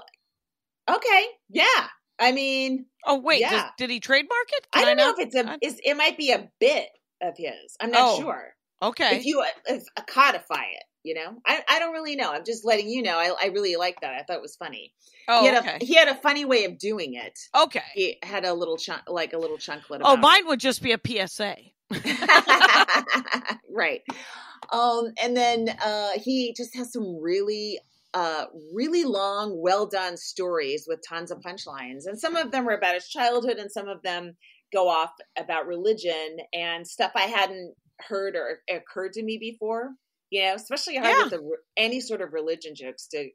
Okay. Yeah. I mean, Oh wait, does- Yeah. did he trademark it? I don't know not- if it's a. I- It's, it might be a bit of his. I'm not Oh, sure. Okay. If you uh, if, uh, codify it, you know, I I don't really know. I'm just letting you know. I I really like that. I thought it was funny. oh, he had okay. a he had a funny way of doing it. okay. He had a little chunk, like a little chunklet. Oh, about it. mine would just be a PSA. right. Um, and then uh, he just has some really uh, really long, well done stories with tons of punchlines. And some of them are about his childhood, and some of them go off about religion and stuff I hadn't heard or occurred to me before. You know, especially hard Yeah. with the, any sort of religion jokes to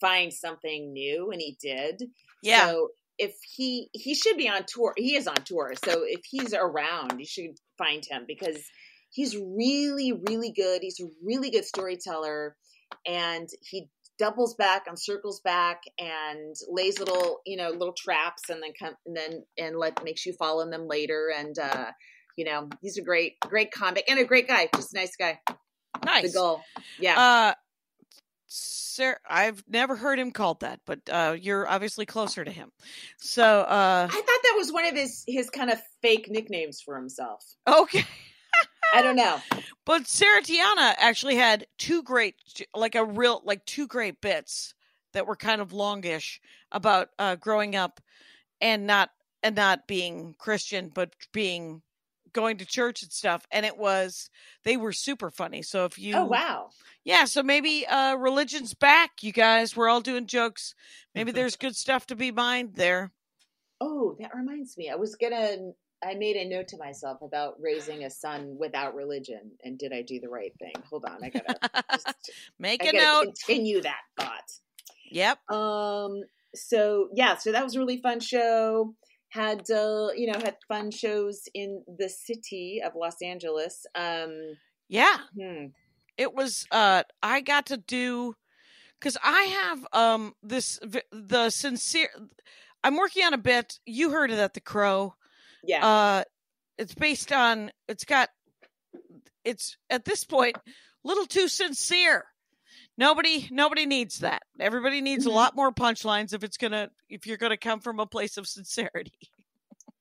find something new, and he did. Yeah. So if he he should be on tour, he is on tour. So if he's around, you should find him because he's really really good. He's a really good storyteller, and he doubles back and circles back and lays little you know little traps and then come and then and let makes you fall in them later and uh you know he's a great great comic and a great guy just a nice guy nice. the goal yeah Uh, sir, I've never heard him called that, but uh, you're obviously closer to him. So, uh, i thought that was one of his his kind of fake nicknames for himself okay. I don't know But Sarah Tiana actually had two great, like a real, like two great bits that were kind of longish about uh, growing up and not and not being Christian, but being going to church and stuff. And it was they were super funny. So if you, oh wow yeah, so maybe uh, religion's back, you guys. We're all doing jokes. Maybe there's good stuff to be mined there. Oh, that reminds me. I was gonna. I made a note to myself about raising a son without religion, and did I do the right thing? Hold on, I gotta. Just, Make I a note. continue that thought. Yep. Um. So yeah. So that was a really fun show. Had uh, you know had fun shows in the city of Los Angeles. Um. Yeah. hmm. it was uh i got to do because i have um this the sincere i'm working on a bit you heard it at the crow Yeah. uh it's based on it's got it's at this point little too sincere nobody nobody needs that everybody needs a lot more punchlines if it's gonna if you're gonna come from a place of sincerity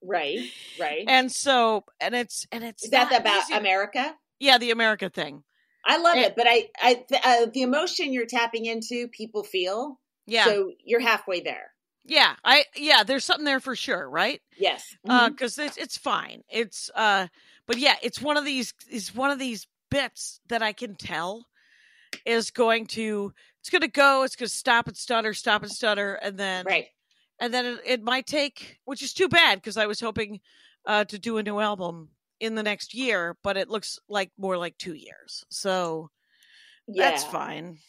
right. Right. and so and it's and it's Is that about easy- America? yeah the america thing I love And- it, but I, I, uh, the emotion you're tapping into, people feel. yeah So you're halfway there. Yeah, I yeah, there's something there for sure, right? Yes. Uh Mhm. 'cause it's it's fine. It's uh but yeah, it's one of these is one of these bits that I can tell is going to it's going to go, it's going to stop and stutter, stop and stutter and then right. and then it, it might take which is too bad because I was hoping uh to do a new album in the next year, but it looks like more like 2 years. So Yeah. that's fine.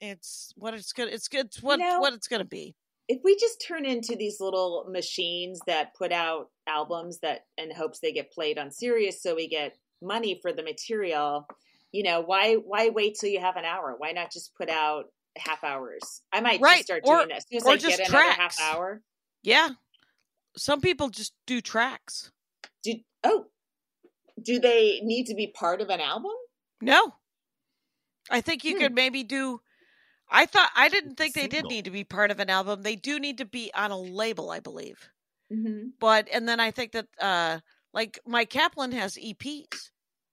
It's what it's good it's good it's what know, what it's going to be. If we just turn into these little machines that put out albums that in hopes they get played on Sirius, so we get money for the material, you know, why why wait till you have an hour? Why not just put out half hours? I might Right, just start or- doing that. As as or I just get another tracks. half hour. Yeah. Some people just do tracks. Do oh, do they need to be part of an album? No. I think you Hmm. could maybe do I thought I didn't think they did need to be part of an album. They do need to be on a label, I believe. Mm-hmm. But and then I think that uh like Mike Kaplan has EPs.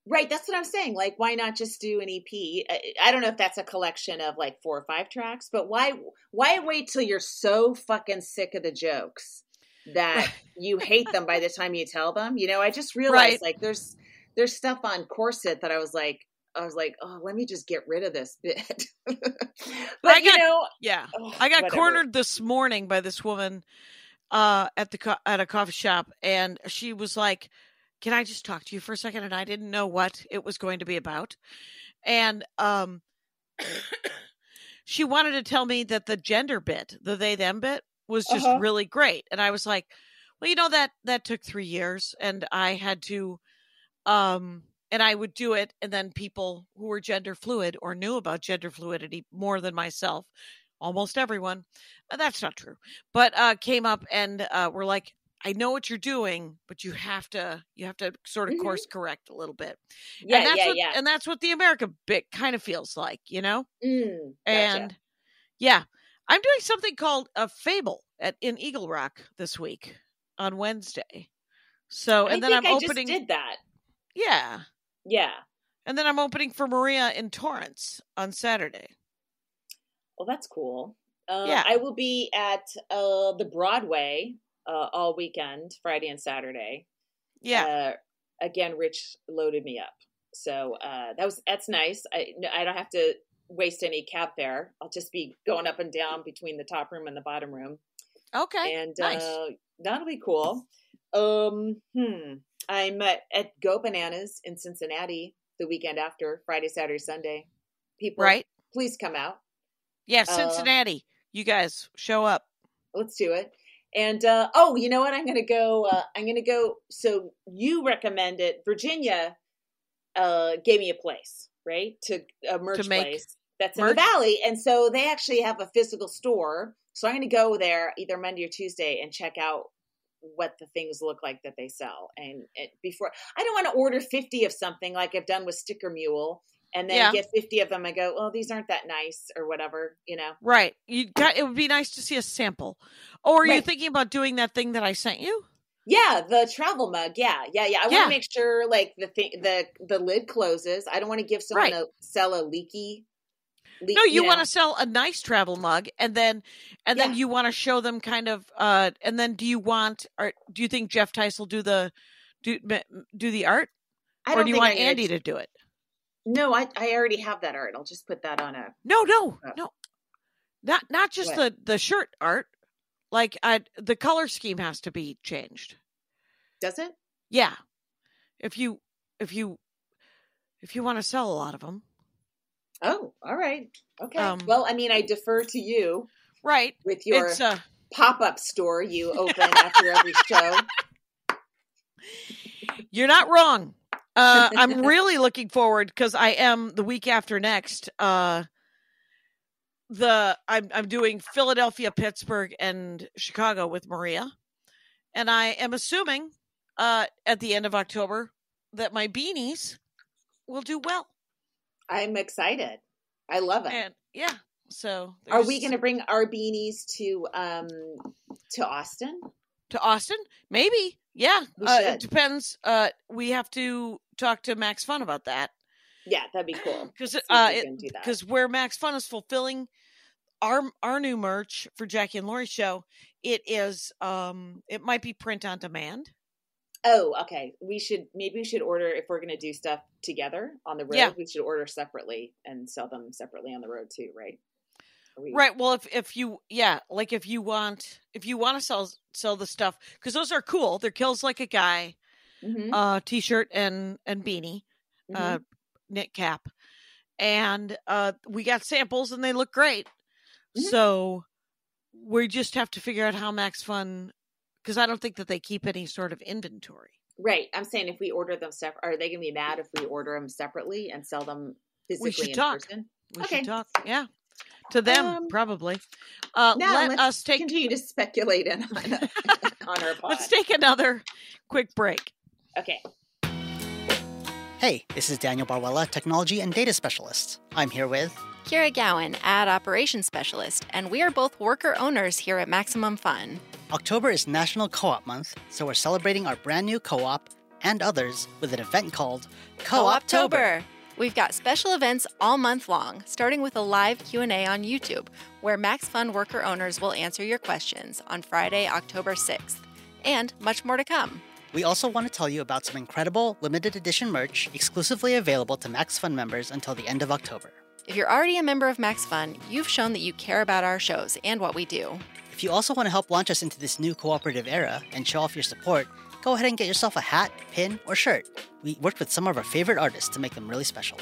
Right, that's what I'm saying. Like, why not just do an EP? I, I don't know if that's a collection of like four or five tracks, but why why wait till you're so fucking sick of the jokes that you hate them by the time you tell them? You know, I just realized Right. like there's there's stuff on Corset that I was like I was like, oh, let me just get rid of this bit. but I you know, Yeah. ugh, I got whatever. cornered this morning by this woman uh at the co- at a coffee shop and she was like can i just talk to you for a second and i didn't know what it was going to be about and um she wanted to tell me that the gender bit the they them bit was just Uh-huh. really great and i was like well you know that that took 3 years and i had to um and I would do it, and then people who were gender fluid or knew about gender fluidity more than myself, almost everyone, that's not true, but uh, came up and uh, were like, "I know what you're doing, but you have to, you have to sort of Mhm. course correct a little bit." Yeah, and that's yeah, what, yeah. and that's what the America bit kind of feels like, you know. Mm, gotcha. And yeah, I'm doing something called a fable at in Eagle Rock this week on Wednesday. So, and I then I'm I opening. just did that. Yeah. Yeah. And then I'm opening for Maria in Torrance on Saturday. Well, that's cool. Uh, Yeah. I will be at uh, the Broadway uh, all weekend, Friday and Saturday. Yeah. Uh, again, Rich loaded me up, so uh, that was that's nice. I I don't have to waste any cab fare. I'll just be going up and down between the top room and the bottom room, Okay. and nice. uh, that'll be cool. Um, hmm. I'm at, at Go Bananas in Cincinnati the weekend after Friday, Saturday, Sunday. People, right. Please come out. Yeah, uh, Cincinnati. you guys show up. Let's do it. And uh, oh, you know what? I'm gonna go. Uh, I'm gonna go. So you recommend it. Virginia. Uh, gave me a place right to a merch make place that's in the valley, and so they actually have a physical store. So I'm gonna go there either Monday or Tuesday and check out what the things look like that they sell. And it, before I don't want to order 50 of something like I've done with Sticker Mule. And then Yeah. get 50 of them. I go, well, these aren't that nice or whatever, you know? Right. You got it would be nice to see a sample. Or are you thinking about doing that thing that I sent you? Yeah, the travel mug. Yeah, yeah, yeah. I want to make sure like the thing, the the lid closes. I don't want to give someone Right. a sell a leaky. No, you, know. want to sell a nice travel mug and then and then you want to show them kind of uh and then do you want or do you think Jeff Tice will do the do do the art I or do you want Andy to do it? No, I I already have that art. I'll just put that on a. No, no, Uh, no. Not not just what? the the shirt art. Like I the color scheme has to be changed. Does it? Yeah. If you if you if you want to sell a lot of them. Oh, all right. Okay. Um, well, I mean, I defer to you Right. with your uh pop up store you open after every show. You're not wrong. Uh, I'm really looking forward because I am the week after next. Uh, the I'm I'm doing Philadelphia, Pittsburgh, and Chicago with Maria, and I am assuming uh, at the end of October that my beanies will do well. I'm excited. I love it. And yeah, so Are we going to bring our beanies to um to Austin? to Austin? Maybe. Yeah, uh, it depends. Uh, we have to talk to Max Fun about that. Yeah, that'd be cool. because uh, we it, can do that. because where Max Fun is fulfilling our our new merch for Jackie and Laurie show, it is um it might be print on demand. Oh, okay. We should maybe we should order if we're going to do stuff together on the road. Yeah. We should order separately and sell them separately on the road too, right? We- Right. Well, if if you yeah, like if you want if you want to sell sell the stuff because those are cool. They're kills like a guy Mhm, uh t-shirt and and beanie mhm. uh knit cap and uh we got samples and they look great Mhm. so we just have to figure out how max fun because i don't think that they keep any sort of inventory right. I'm saying if we order them separate, are they going to be mad if we order them separately and sell them physically We should in talk. person? we Okay. should talk yeah to them Um, probably uh Now let let's us take continue to speculate in on, on our pod. let's take another quick break okay. Hey, this is Daniel Barwella, Technology and Data Specialist. I'm here with. Kira Gowan, Ad Operations Specialist, and we are both worker owners here at Maximum Fun. October is National Co-op Month, so we're celebrating our brand new co-op and others with an event called Co-optober. We've got special events all month long, starting with a live Q&A on YouTube, where Max Fun worker owners will answer your questions on Friday, October 6th, and much more to come. We also want to tell you about some incredible limited edition merch exclusively available to Max Fun members until the end of October. If you're already a member of Max Fun, you've shown that you care about our shows and what we do. If you also want to help launch us into this new cooperative era and show off your support, go ahead and get yourself a hat, pin, or shirt. We worked with some of our favorite artists to make them really special.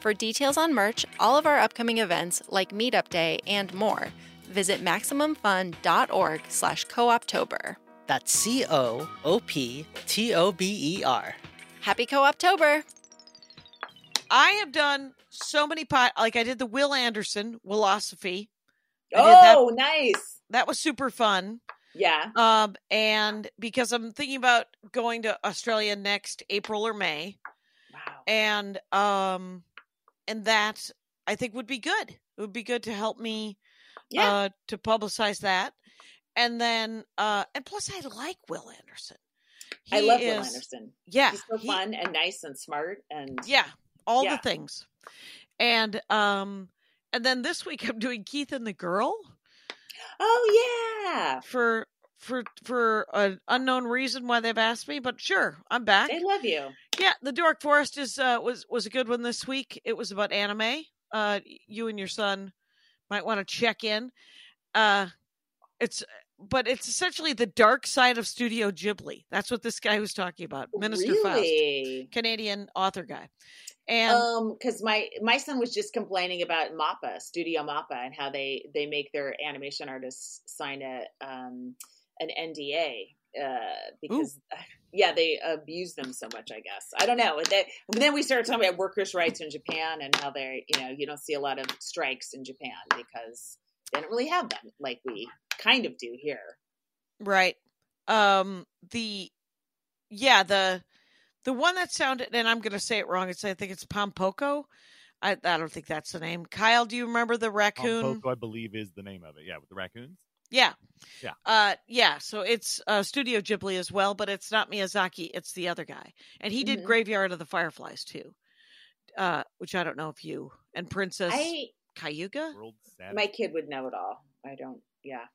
For details on merch, all of our upcoming events like Meetup Day and more, visit maximumfun.org slash co-optober. That's C O O P T O B E R. Happy Co-optober! i have done so many pot like i did the will anderson philosophy I did that. Oh, nice. that was super fun Yeah. Um, and because I'm thinking about going to Australia next April or May, Wow. and um, and that I think would be good. It would be good to help me, Yeah. uh, to publicize that, and then uh, and plus I like Will Anderson. I He love Will Anderson. Yeah, He's so he- fun and nice and smart and Yeah, all Yeah. the things, and um, and then this week I'm doing Keith and the Girl. Oh yeah. for for for an unknown reason why they've asked me, but sure, I'm back. They love you. Yeah, the Dork Forest is uh, was was a good one this week. It was about anime, uh, you and your son might want to check in. Uh, it's but it's essentially the dark side of Studio Ghibli. That's what this guy was talking about, Minister Faust. Canadian author guy, and Um, because my my son was just complaining about Mappa, Studio Mappa, and how they they make their animation artists sign a um an NDA uh because yeah they abuse them so much. I guess I don't know. But then we started talking about workers' rights in Japan and how they you know you don't see a lot of strikes in Japan because they don't really have them like we kind of do here. Right. Um the yeah, the the one that sounded and I'm gonna say it wrong, it's I think it's Pompoko. I I don't think that's the name. Kyle, do you remember the raccoon? Pompoko, I believe, is the name of it. Yeah, with the raccoons. Yeah. Yeah. Uh yeah, so it's uh Studio Ghibli as well, but it's not Miyazaki, it's the other guy. And he did Mhm. Graveyard of the Fireflies too. Uh which I don't know if you and Princess I Cayuga? World's my kid would know it all. I don't. Yeah.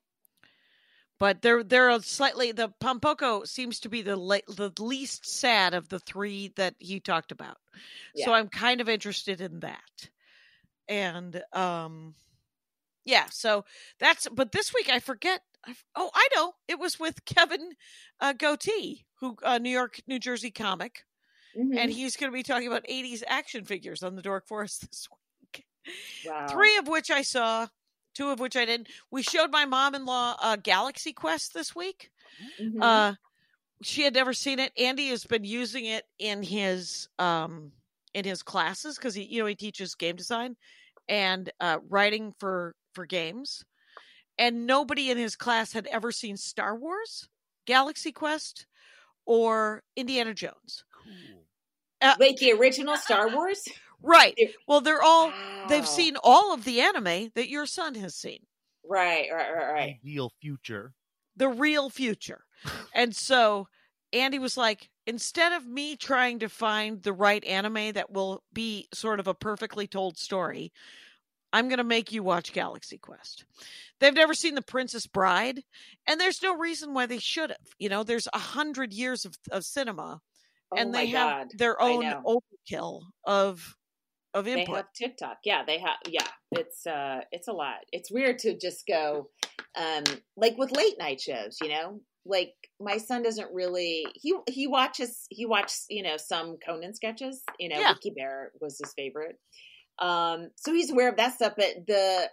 But they're they're a slightly the Pompoko seems to be the la- the least sad of the three that he talked about. So I'm kind of interested in that. And um yeah, so that's but this week I forget oh, I know. It was with Kevin uh, Goatee, who uh, New York, New Jersey comic, Mhm. and he's going to be talking about 80s action figures on the Dork Forest this week. wow. Three of which I saw, two of which I didn't. We showed my mom-in-law uh, Galaxy Quest this week. Mhm. Uh, she had never seen it. Andy has been using it in his um in his classes because he you know he teaches game design and uh, writing for for games, and nobody in his class had ever seen Star Wars, Galaxy Quest, or Indiana Jones. Cool. Uh, Wait, the original Star Wars? right. It- Well, they're all they've seen all of the anime that your son has seen. Right, right, right, right. Ideal future. the real future. And so Andy was like, instead of me trying to find the right anime that will be sort of a perfectly told story, I'm going to make you watch Galaxy Quest. They've never seen The Princess Bride, and there's no reason why they should have. You know, there's a hundred years of, of cinema, Oh and my they have their own know. overkill of of They have TikTok. Yeah, they have. Yeah, it's uh, it's a lot. It's weird to just go, um, like with late night shows. You know, like my son doesn't really. He he watches. He watches. You know, some Conan sketches. You know, Yeah. Wiki Bear was his favorite. Um, so he's aware of that stuff. But the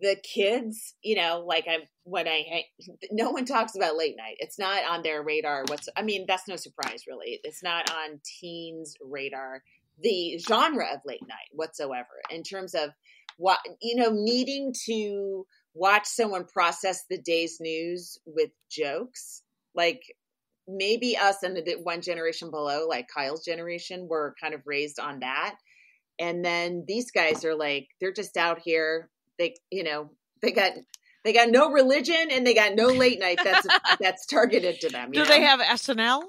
the kids, you know, like I when I hang, no one talks about late night. It's not on their radar. What's I mean, that's no surprise, really. It's not on teens' radar. The genre of late night whatsoever, in terms of what you know, needing to watch someone process the day's news with jokes, like maybe us and the one generation below, like Kyle's generation, were kind of raised on that. And then these guys are like, they're just out here. They, you know, they got they got no religion and they got no late night that's that's targeted to them. you Do they know? have SNL?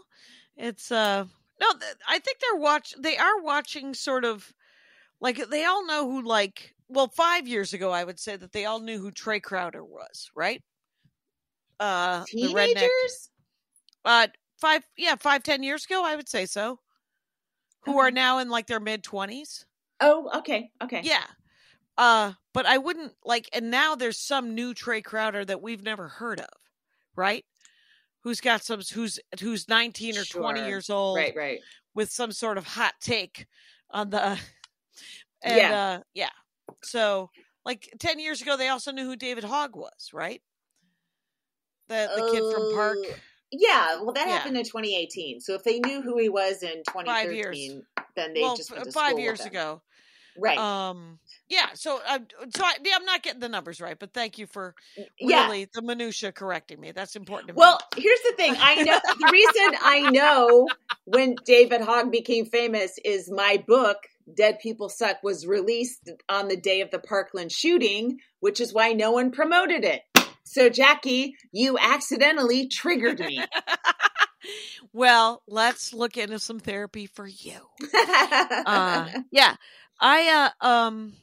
It's uh no, th- I think they're watch. They are watching sort of like they all know who like. Well, five years ago, I would say that they all knew who Trey Crowder was, right? Uh, the redneck. teenagers? Uh, five, yeah, five, ten years ago, I would say so. Who are now in like their mid twenties. Oh, okay, okay. Yeah. Uh, but I wouldn't like, and now there's some new Trey Crowder that we've never heard of, right? Who's got some, who's who's 19 or 20 years old, Right, right. with some sort of hot take on the, and Yeah. uh, yeah. So, like 10 years ago, they also knew who David Hogg was, right? The the kid from Park. Oh, Yeah, well, that Yeah. happened in 2018. So if they knew who he was in 2013, years. then they Well, just went to five years ago. right? Um, yeah. So, uh, so I, yeah, I'm not getting the numbers right, but thank you for yeah. really the minutia correcting me. That's important to me. Well, here's the thing. I know the reason I know when David Hogg became famous is my book Dead People Suck was released on the day of the Parkland shooting, which is why no one promoted it. So Jackie, you accidentally triggered me. well, let's look into some therapy for you. Uh, yeah, I uh, um,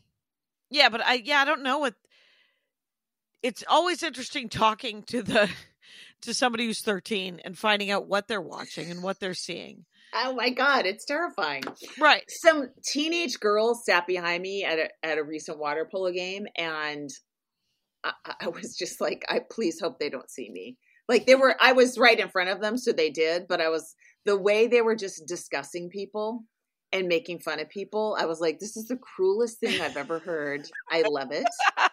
yeah, but I yeah, I don't know what. It's always interesting talking to the to somebody who's 13 and finding out what they're watching and what they're seeing. oh my god, it's terrifying. Right. Some teenage girls sat behind me at a at a recent water polo game, and I, I was just like, I please hope they don't see me. Like they were, I was right in front of them, so they did. But I was the way they were just discussing people and making fun of people. I was like, this is the cruelest thing I've ever heard. I love it,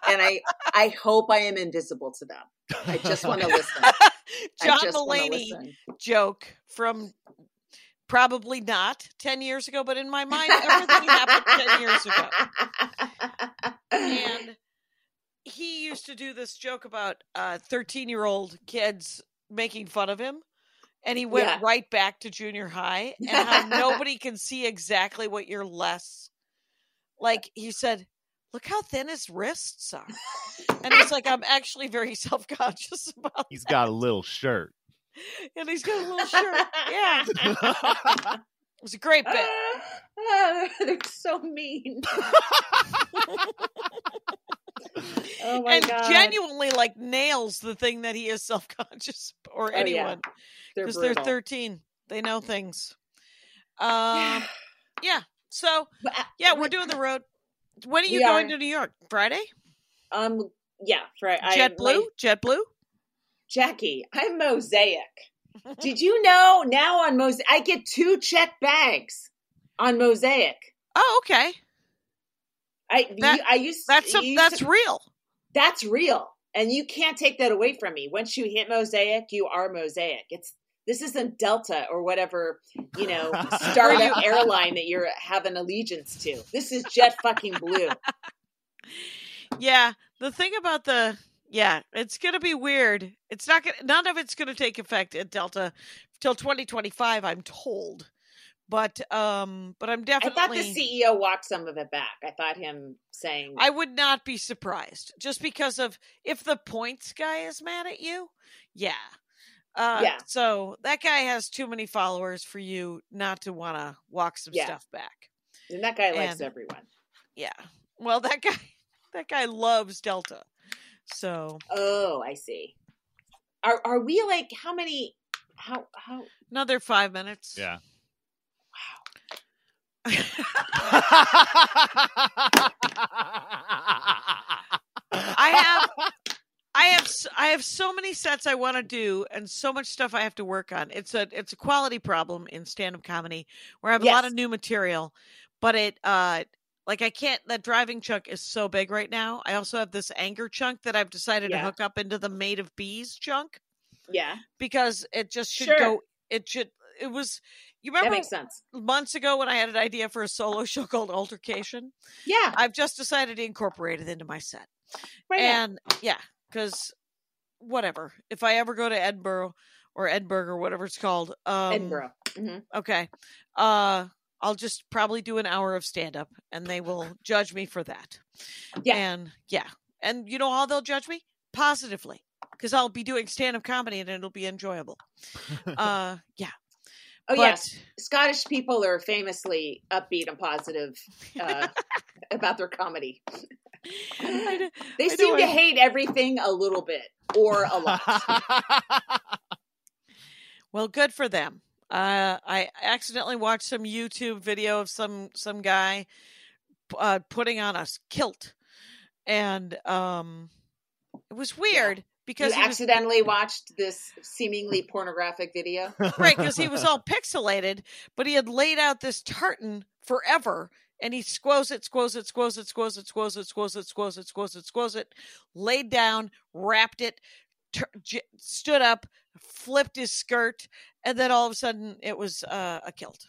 and I I hope I am invisible to them. I just want to listen. John Mulaney listen. joke from probably not 10 years ago, but in my mind, everything happened 10 years ago. And he used to do this joke about uh 13 year old kids making fun of him. And he went Yeah. right back to junior high and how nobody can see exactly what you're less. Like he said, look how thin his wrists are. And he's like, I'm actually very self conscious about He's got a little shirt. and he's got a little shirt. Yeah. It was a great bit. Ah, they're so mean. Oh my and god! genuinely like nails the thing that he is self conscious or Oh, yeah. anyone they're because they're 13. They know things. Um, yeah. So uh, yeah, we're doing the road. When are you We going are. to New York? Friday? Um, yeah, I, Jet blue? Jet blue? Jackie, I'm mosaic. Did you know now on mosaic I get two check bags on mosaic? Oh, okay. I That- you, I used That's a, used that's to- real. that's real, and you can't take that away from me. Once you hit mosaic, you are mosaic. It's this isn't Delta or whatever you know startup airline that you're having allegiance to. This is jet fucking blue. Yeah, the thing about the yeah, it's gonna be weird. It's not gonna none of it's gonna take effect at Delta till 2025, I'm told. But um, but I'm definitely I thought the CEO walked some of it back. I thought him saying, I would not be surprised just because of if the points guy is mad at you. Yeah. Uh, Yeah. So that guy has too many followers for you not to want to walk some Yeah. stuff back. and that guy likes and- everyone. Yeah. Well, that guy, that guy loves Delta. So Oh, I see. Are are we like how many? How how? another five minutes. Yeah. I have I have I have so many sets I want to do and so much stuff I have to work on. It's a it's a quality problem in stand up comedy where I have a lot of new material, but it uh like I can't that driving chunk is so big right now. I also have this anger chunk that I've decided to hook up into the made of bees chunk Yeah, because it just should Sure. go it should it was you that remember makes sense. months ago when I had an idea for a solo show called Altercation? Yeah, I've just decided to incorporate it into my set. right. on. and yeah, because whatever. If I ever go to Edinburgh or Edinburgh or whatever it's called, um, Edinburgh. hmm Okay, uh, I'll just probably do an hour of stand up, and they will judge me for that. Yeah. and yeah, and you know how they'll judge me positively because I'll be doing stand up comedy and it'll be enjoyable. uh, yeah. Oh but, yes, Scottish people are famously upbeat and positive uh, about their comedy. I They I seem to I- hate everything a little bit or a lot. Well, good for them. Uh, I accidentally watched some YouTube video of some some guy uh, putting on a kilt, and um, it was weird you because he was accidentally watched this seemingly pornographic video. right because he was all pixelated, but he had laid out this tartan forever. And he squoze it, squoze it, squoze it, squoze it, squoze it, squoze it, squoze it, squoze it, squoze it, laid down, wrapped it, stood up, flipped his skirt, and then all of a sudden it was uh, a kilt.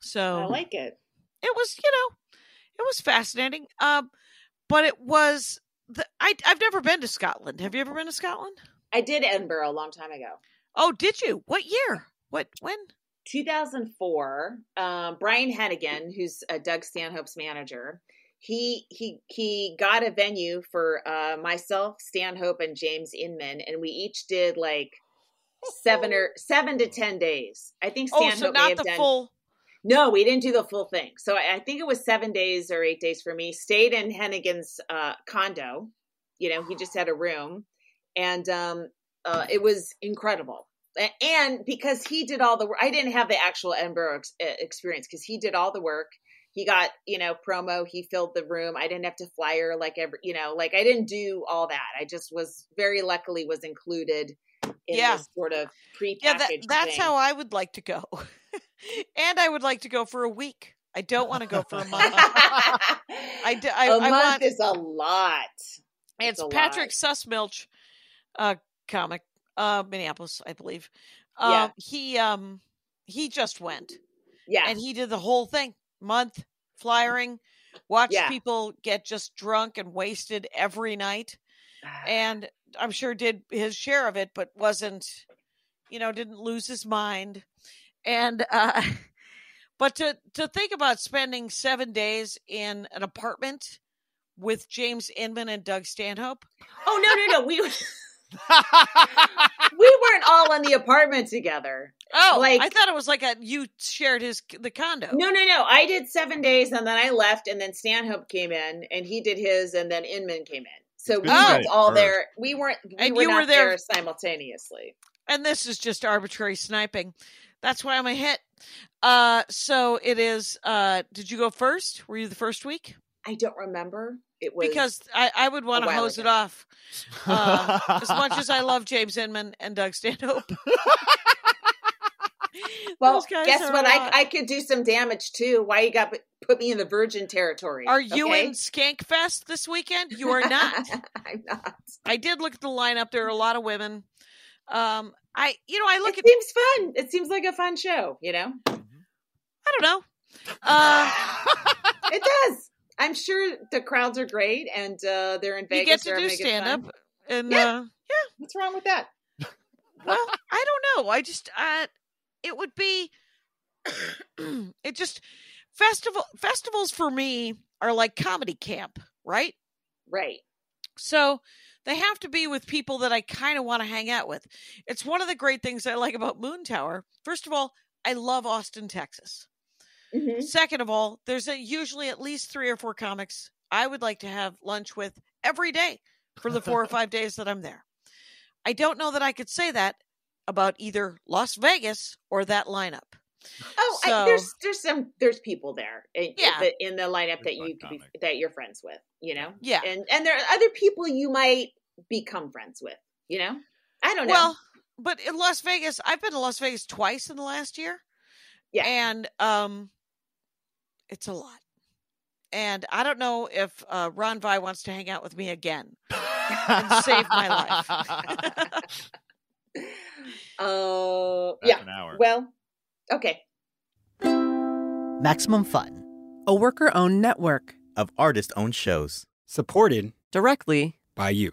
So I like it. it was, you know, it was fascinating. Um, but it was the I I've never been to Scotland. Have you ever been to Scotland? I did Edinburgh a long time ago. Oh, did you? What year? What when? 2004, um, Brian Hennigan, who's uh, Doug Stanhope's manager, he he he got a venue for uh, myself, Stanhope, and James Inman, and we each did like seven or seven to ten days. I think Oh, Stanhope so may not have the done. full. No, we didn't do the full thing. So I, I think it was seven days or eight days for me. Stayed in Hennigan's uh, condo. You know, he just had a room, and um, uh, it was incredible. And because he did all the work, I didn't have the actual Edinburgh ex- experience because he did all the work. He got, you know, promo. He filled the room. I didn't have to flyer like every, you know, like I didn't do all that. I just was very luckily was included in Yeah. this sort of prepackaged. Yeah, that, that's thing. how I would like to go. and I would like to go for a week. I don't want to go for a month. I, d- I, a I month want is a lot. it's a Patrick lot. Sussmilch, uh, comic, uh, Minneapolis, I believe. Yeah. Um, he um he just went Yeah. and he did the whole thing month flyering, watched Yeah. people get just drunk and wasted every night, and I'm sure did his share of it, but wasn't, you know, didn't lose his mind. And uh but to to think about spending seven days in an apartment with James Inman and Doug Stanhope. oh no no no we we weren't all in the apartment together. Oh, Like- I thought it was like a you shared his the condo. No no no. I did seven days and then I left and then Stanhope came in and he did his and then Inman came in. So we good you weren't all there. We weren't. We And were you not were there- there simultaneously. and this is just arbitrary sniping. That's why I'm a hit. Uh, so it is. Uh, did you go first? Were you the first week? I don't remember. It was Because I, I would want to while hose it off. Uh, as much as I love James Inman and Doug Stanhope. well. Guess what? I. I could do some damage too. Why you got put me in the virgin territory? Are you okay? in Skankfest this weekend? You are not. I'm not. I did look at the lineup. There are a lot of women. Um, I you know I look it at seems fun. It seems like a fun show. You know, I don't know. Uh, it does. I'm sure the crowds are great, and uh, they're in Vegas. you get to do stand up, and Yeah. uh, What's wrong with that? well i don't know i just uh it would be it just festival festivals for me are like comedy camp right? Right. so they have to be with people that i kind of want to hang out with. It's one of the great things i like about Moontower. First of all i love austin texas. Mhm. second of all there's a, usually at least three or four comics i would like to have lunch with every day for the four or five days that i'm there. I don't know that i could say that about either las vegas or that lineup Oh, So- I, there's there's some there's people there in, Yeah. in, the, in the lineup that you could be, that you're friends with. You know. yeah And and there are other people you might become friends with. You know. I don't know. well but in las vegas i've been to las vegas twice in the last year Yeah. and um it's a lot and i don't know if uh, ron vi wants to hang out with me again and save my life Oh That's yeah. an hour. Well, okay. Maximum fun. a worker owned network. of artist owned shows. Supported Directly by you.